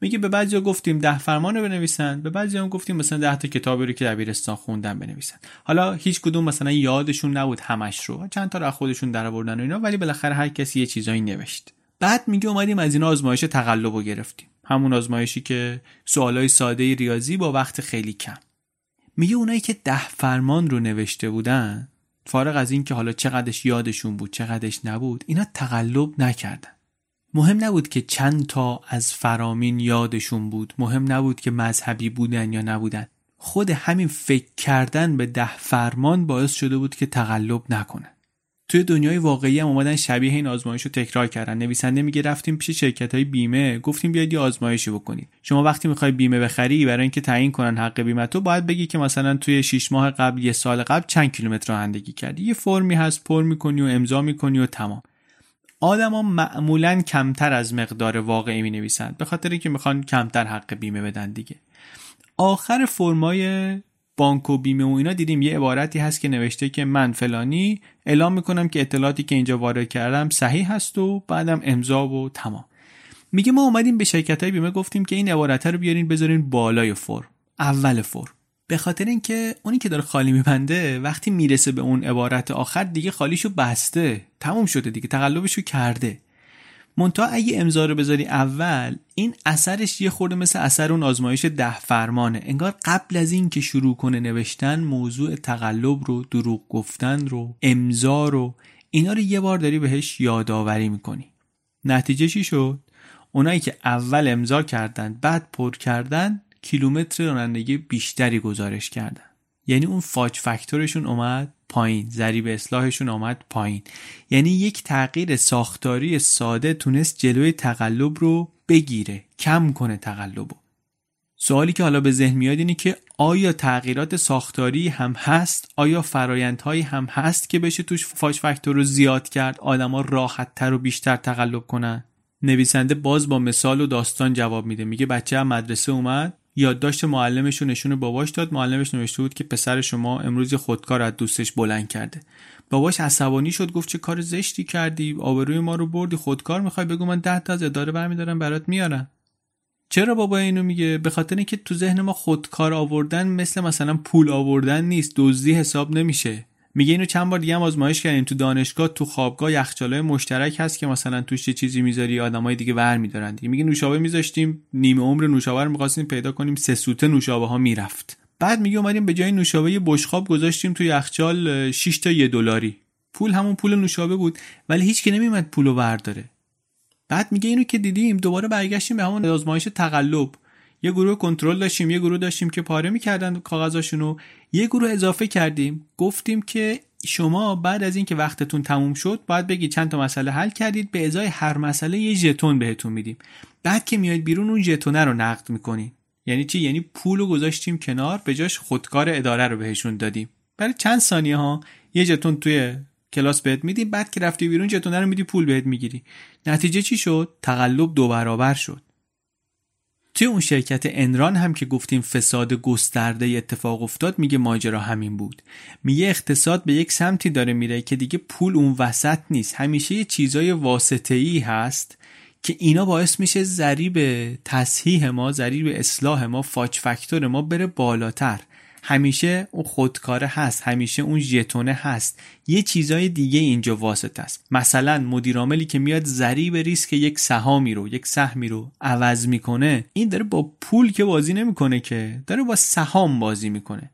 میگه به بعضیا گفتیم ده فرمان رو بنویسن به بعضی هم گفتیم مثلا ده تا کتابی رو که دبیرستان خوندن بنویسن. حالا هیچ کدوم مثلا یادشون نبود همش رو چند تا رو خودشون درآوردن و اینا ولی بالاخره هر کسی یه چیزایی نوشت. بعد میگه اومدیم از این آزمایش تقلب رو گرفتیم. همون آزمایشی که سوالای ساده ریاضی با وقت خیلی کم. میگه اونایی که ده فرمان رو نوشته بودن فارغ از این که حالا چقدرش یادشون بود چقدرش نبود اینا تقلب نکردن. مهم نبود که چند تا از فرامین یادشون بود. مهم نبود که مذهبی بودن یا نبودن. خود همین فکر کردن به ده فرمان باعث شده بود که تقلب نکنن. توی دنیای واقعی هم اومدن شبیه این آزمایش رو تکرار کردن. نویسنده میگه رفتیم پیش شرکت های بیمه. گفتیم بیاید یه آزمایشی بکنید شما وقتی می‌خوای بیمه بخری برای اینکه تعیین کنن حق بیمه تو باید بگی که مثلا توی 6 ماه قبل یه سال قبل چند کیلومتر رانندگی کردی. یه فرمی هست پر می‌کنی و امضا می‌کنی و تمام. آدما معمولا کمتر از مقدار واقعی می نویسند به خاطر اینکه می‌خوان کمتر حق بیمه بدن دیگه. آخر فرمای بانک و بیمه و اینا دیدیم یه عبارتی هست که نوشته که من فلانی اعلام می‌کنم که اطلاعاتی که اینجا وارد کردم صحیح هست و بعدم امضا و تمام. میگه ما اومدیم به شرکت های بیمه گفتیم که این عبارت رو بیارین بذارین بالای فرم اول فرم. به خاطر اینکه اونی که داره خالی میبنده وقتی می‌رسه به اون عبارت آخر دیگه خالیشو بسته تموم شده دیگه تقلبشو کرده. منتها اگه امضا رو بذاری اول این اثرش یه خورده مثل اثر اون آزمایش ده فرمانه. انگار قبل از این که شروع کنه نوشتن موضوع تقلب رو دروغ گفتن رو امضا رو اینا رو یه بار داری بهش یادآوری می‌کنی. نتیجه چی شد؟ اونایی که اول امضا کردن بعد پر کردن کیلومتر رانندگی بیشتری گزارش کردن. یعنی اون فاج فاکتورشون اومد پایین ضریب اصلاحشون اومد پایین. یعنی یک تغییر ساختاری ساده تونست جلوی تقلب رو بگیره کم کنه تقلب سوالی که حالا به ذهن میاد اینه که آیا تغییرات ساختاری هم هست؟ آیا فرایندهایی هم هست که بشه توش فاش فاکتور رو زیاد کرد؟ آدما راحتتر و بیشتر تقلب کنن؟ نویسنده باز با مثال و داستان جواب میده. میگه بچه هم مدرسه اومد یادداشت معلمش رو نشون باباش داد. معلمش نوشته بود که پسر شما امروز خودکار از دوستش بلند کرده. باباش عصبانی شد گفت چه کار زشتی کردی؟ آبروی ما رو بردی خودکار می‌خوای؟ بگو من ده تا از اداره برمیدارم برات میارم. چرا بابا اینو میگه؟ به خاطر اینکه تو ذهن ما خودکار آوردن مثل مثلا پول آوردن نیست دزدی حساب نمیشه. میگه اینو چند بار دیگه هم آزمایش کردیم تو دانشگاه تو خوابگاه یخچالای مشترک هست که مثلا توش یه چیزی می‌ذاری آدمای دیگه ور میدارن دیگه. میگه نوشابه میذاشتیم نیمه عمر نوشابه رو می‌خواستیم پیدا کنیم سه سوته نوشابه ها می‌رفت. بعد میگه اومدیم به جای نوشابه بشخاب گذاشتیم تو یخچال 6 تا یه دلاری. پول همون پول نوشابه بود ولی هیچ که نمیمد پولو ورداره. بعد میگه اینو که دیدیم دوباره برگشتیم به همون آزمایش تقلب. یه گروه کنترل داشتیم یه گروه داشتیم که پاره می‌کردن کاغذاشونو. یه گروه اضافه کردیم. گفتیم که شما بعد از اینکه وقتتون تموم شد باید بگید چند تا مسئله حل کردید به ازای هر مسئله یه ژتون بهتون میدیم. بعد که میاید بیرون اون ژتونه رو نقد می‌کنین یعنی چی؟ یعنی پول رو گذاشتیم کنار به جاش خودکار اداره رو بهشون دادیم. برای چند ثانیه ها یه ژتون توی کلاس بهت میدی بعد که رفتی بیرون ژتونه رو میدی پول بهت می‌گیری. نتیجه چی شد؟ تقلب دو برابر شد. توی اون شرکت انران هم که گفتیم فساد گسترده اتفاق افتاد میگه ماجرا همین بود. میگه اقتصاد به یک سمتی داره میره که دیگه پول اون وسط نیست. همیشه یه چیزای واسطه ای هست که اینا باعث میشه ضریب تصحیح ما ضریب اصلاح ما فاچ فاکتور ما بره بالاتر. همیشه اون خودکاره هست همیشه اون ژتونه هست. یه چیزای دیگه اینجا واسط است. مثلا مدیرعاملی که میاد ضریب ریسک یک سهامی رو یک سهمی رو عوض می‌کنه این داره با پول که بازی نمی‌کنه که داره با سهام بازی می‌کنه.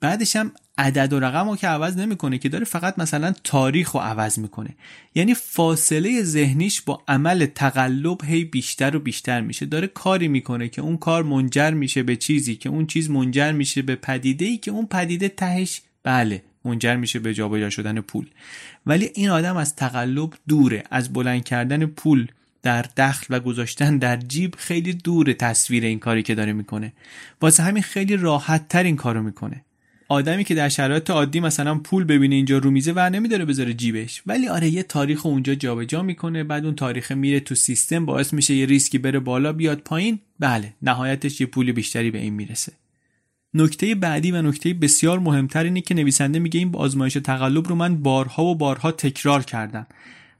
بعدش هم عدد و رقم رو که عوض نمی‌کنه که داره فقط مثلا تاریخ رو عوض می‌کنه. یعنی فاصله ذهنیش با عمل تقلب هی بیشتر و بیشتر میشه. داره کاری می‌کنه که اون کار منجر میشه به چیزی که اون چیز منجر میشه به پدیده ای که اون پدیده تهش بله منجر میشه به جابجا شدن پول. ولی این آدم از تقلب دوره. از بلند کردن پول در دخل و گذاشتن در جیب خیلی دوره تصویر این کاری که داره می‌کنه. واسه همین خیلی راحت تر این کارو می‌کنه. آدمی که در شرایط عادی مثلا پول ببینه اینجا رو میزه ور نمیداره بذاره جیبش. ولی آره یه تاریخ اونجا جابجا می‌کنه بعد اون تاریخ میره تو سیستم باعث میشه یه ریسکی بره بالا بیاد پایین. بله نهایتش یه پول بیشتری به این می‌رسه. نکته بعدی و نکته بسیار مهمتر اینه که نویسنده میگه این آزمایش تقلب رو من بارها و بارها تکرار کردم.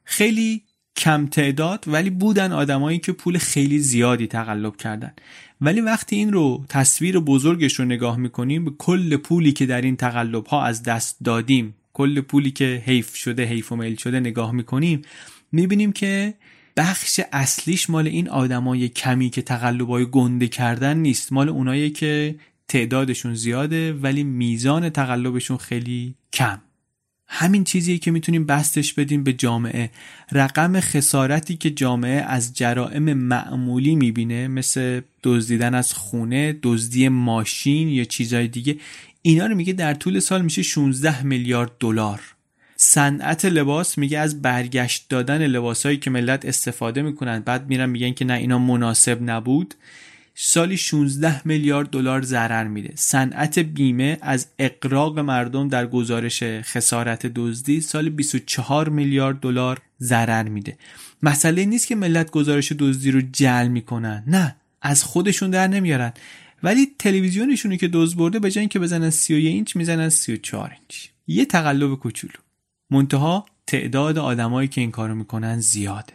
خیلی کم تعداد ولی بودن آدمایی که پول خیلی زیادی تقلب کردن. ولی وقتی این رو تصویر بزرگش رو نگاه می‌کنیم به کل پولی که در این تقلب ها از دست دادیم کل پولی که حیف شده حیف و میل شده نگاه می‌کنیم می‌بینیم که بخش اصلیش مال این آدمای کمی که تقلبای گنده کردن نیست. مال اونایی که تعدادشون زیاده ولی میزان تقلبشون خیلی کم. همین چیزیه که می‌تونیم بستش بدیم به جامعه. رقم خسارتی که جامعه از جرائم معمولی می‌بینه مثل دزدیدن از خونه دزدی ماشین یا چیزهای دیگه اینا رو میگه در طول سال میشه 16 میلیارد دلار. صنعت لباس میگه از برگشت دادن لباسهایی که ملت استفاده می‌کنن بعد میرن میگن که نه اینا مناسب نبود. سالی 16 میلیارد دلار ضرر میده. صنعت بیمه از اقراق مردم در گزارش خسارت دزدی سال 24 میلیارد دلار ضرر میده. مسئله نیست که ملت گزارش دزدی رو جل می‌کنن نه از خودشون در نمیارن. ولی تلویزیونشونو که دزد برده به جای که بزنن 31 اینچ می‌زنن 34 اینچ. یه تقلب کوچولو. منتها تعداد آدمایی که این کارو می‌کنن زیاده.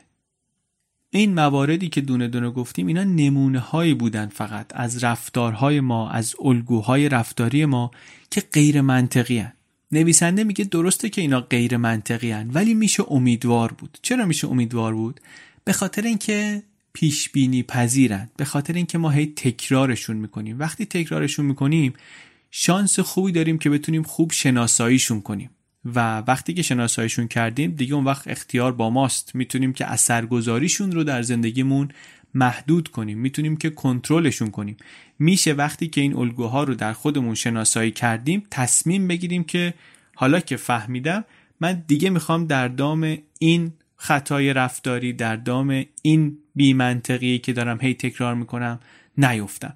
این مواردی که دونه دونه گفتیم اینا نمونه هایی بودن فقط. از رفتارهای ما از الگوهای رفتاری ما که غیر منطقی هن. نویسنده میگه درسته که اینا غیر منطقی هن ولی میشه امیدوار بود. چرا میشه امیدوار بود؟ به خاطر اینکه پیش بینی پذیرن به خاطر اینکه ما هی تکرارشون می‌کنیم. وقتی تکرارشون می‌کنیم شانس خوبی داریم که بتونیم خوب شناساییشون کنیم. و وقتی که شناساییشون کردیم دیگه اون وقت اختیار با ماست. می‌تونیم که اثرگذاریشون رو در زندگیمون محدود کنیم. می‌تونیم که کنترلشون کنیم. میشه وقتی که این الگوها رو در خودمون شناسایی کردیم تصمیم بگیریم که حالا که فهمیدم من دیگه می‌خوام در دام این خطای رفتاری در دام این بیمنطقی که دارم هی تکرار می‌کنم نیفتم.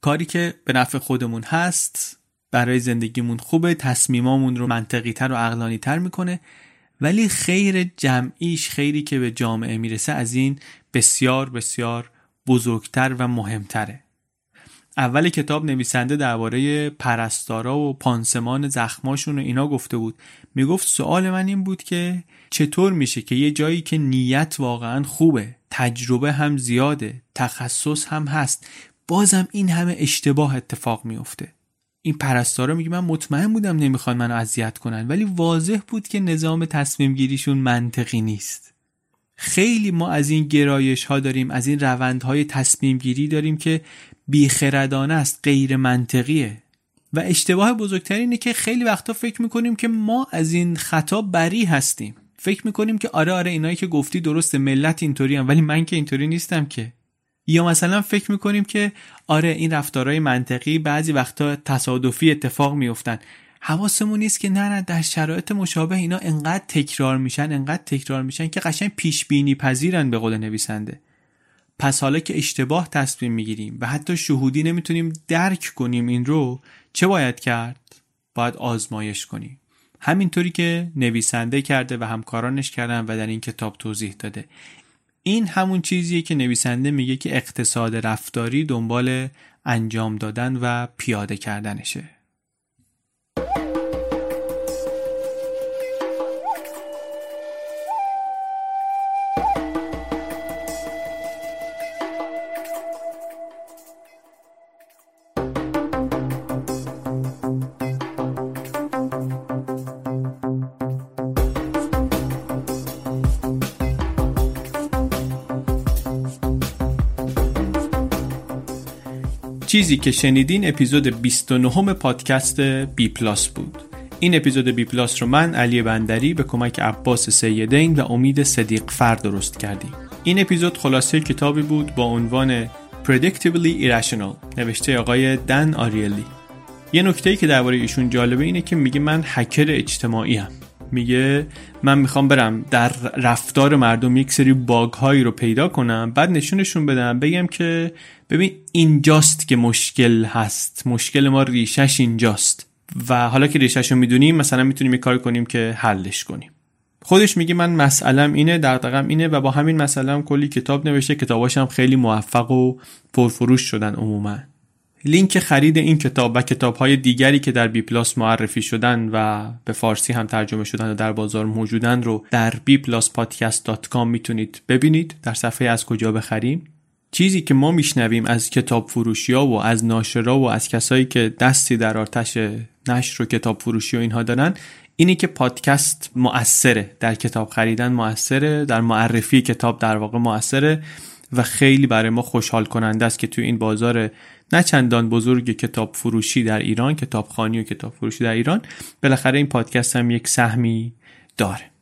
کاری که به نفع خودمون هست برای زندگیمون خوبه تصمیمامون رو منطقی تر و عقلانی تر می‌کنه. ولی خیر جمعیش خیری که به جامعه می‌رسه از این بسیار بسیار بزرگتر و مهمتره. اول کتاب نویسنده درباره پرستارا و پانسمان زخماشون و اینا گفته بود. می‌گفت سوال من این بود که چطور میشه که یه جایی که نیت واقعا خوبه تجربه هم زیاده تخصص هم هست بازم این همه اشتباه اتفاق میفته این پرستارا میگه من مطمئن بودم نمی‌خوان منو اذیت کنن ولی واضح بود که نظام تصمیم گیریشون منطقی نیست. خیلی ما از این گرایش ها داریم از این روندهای تصمیم گیری داریم که بیخردانه است غیر منطقیه. و اشتباه بزرگتر اینه که خیلی وقتا فکر می‌کنیم که ما از این خطا بری هستیم. فکر می‌کنیم که آره آره اینایی که گفتی درسته ملت اینطوری ولی من که اینطوری نیستم که. یا مثلا فکر می‌کنیم که آره این رفتارهای منطقی بعضی وقتا تصادفی اتفاق میفتن حواسمون نیست که نه نه در شرایط مشابه اینا انقدر تکرار میشن انقدر تکرار میشن که قشنگ پیش بینی پذیرن به قول نویسنده. پس حالا که اشتباه تصمیم می‌گیریم و حتی شهودی نمی‌تونیم درک کنیم این رو چه باید کرد؟ باید آزمایش کنیم. همینطوری که نویسنده کرده و همکارانش کردن و در این کتاب توضیح داده. این همون چیزیه که نویسنده میگه که اقتصاد رفتاری دنبال انجام دادن و پیاده کردنشه. چیزی که شنیدین اپیزود 29 پادکست بی پلاس بود. این اپیزود بی پلاس رو من علی بندری به کمک عباس سیدین و امید صدیق فر درست کردیم. این اپیزود خلاصه کتابی بود با عنوان Predictably Irrational نوشته آقای دن آریلی. یه نکته که درباره ایشون جالبه اینه که میگه من هکر اجتماعی هم میگه من می‌خوام برم در رفتار مردم یک سری باگ هایی رو پیدا کنم بعد نشونشون بدم بگم که ببین اینجاست که مشکل هست. مشکل ما ریشش اینجاست. و حالا که ریشش رو می‌دونیم مثلا می‌تونیم یه کار کنیم که حلش کنیم. خودش میگه من مسئلم اینه دقدقم اینه و با همین مسئلم کلی کتاب نوشته. کتاباشم خیلی موفق و پرفروش شدن عموما. لینک خرید این کتاب و کتاب های دیگری که در بی پلاس معرفی شدن و به فارسی هم ترجمه شدن و در بازار موجودن رو در bpluspodcast.com می‌تونید ببینید. در صفحه از کجا بخریم؟ چیزی که ما میشنویم از کتاب فروشی ها و از ناشرا و از کسایی که دستی در آرتش نشر و کتاب فروشی و اینها دارن اینی که پادکست مؤثره. در کتاب خریدن مؤثره در معرفی کتاب در واقع مؤثره و خیلی برای ما خوشحال کننده است که توی این بازار نه چندان بزرگ کتاب فروشی در ایران کتابخانی و کتاب فروشی در ایران بالاخره این پادکست هم یک سهمی داره.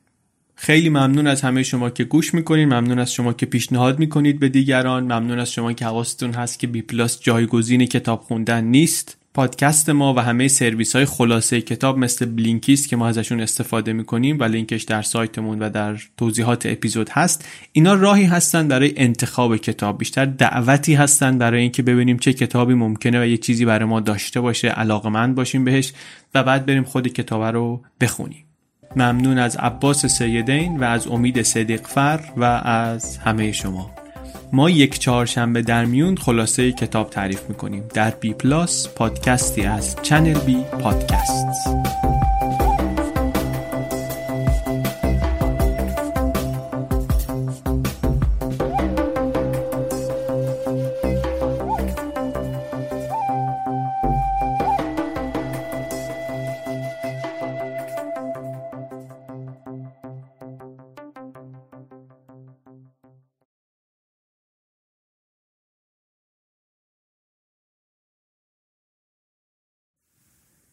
خیلی ممنون از همه شما که گوش می‌کنید ممنون از شما که پیشنهاد می‌کنید به دیگران. ممنون از شما که حواستون هست که بی پلاس جایگزین کتاب خوندن نیست. پادکست ما و همه سرویس های خلاصه کتاب مثل بلینکیست که ما ازشون استفاده می‌کنیم و لینکش در سایتمون و در توضیحات اپیزود هست. اینا راهی هستن برای انتخاب کتاب. بیشتر دعوتی هستن برای اینکه ببینیم چه کتابی ممکنه و یه چیزی برای ما داشته باشه علاقمند باشیم بهش و بعد بریم خود کتاب رو بخونیم. ممنون از عباس سیدین و از امید صدیقفر و از همه شما. ما یک چهارشنبه در میون خلاصه کتاب تعریف می‌کنیم. در بی پلاس پادکستی از چنل بی پادکست.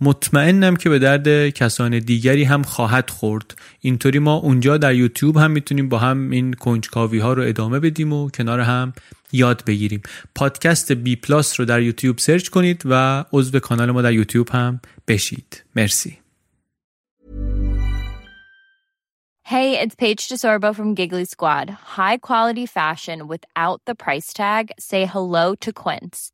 مطمئنم که به درد کسان دیگری هم خواهد خورد اینطوری ما اونجا در یوتیوب هم می‌تونیم با هم این کنجکاوی ها رو ادامه بدیم و کنار هم یاد بگیریم پادکست بی پلاس رو در یوتیوب سرچ کنید و عضو کانال ما در یوتیوب هم بشید مرسی Hey, it's Paige DeSorbo from Giggly Squad. High quality fashion without the price tag. Say hello to Quince.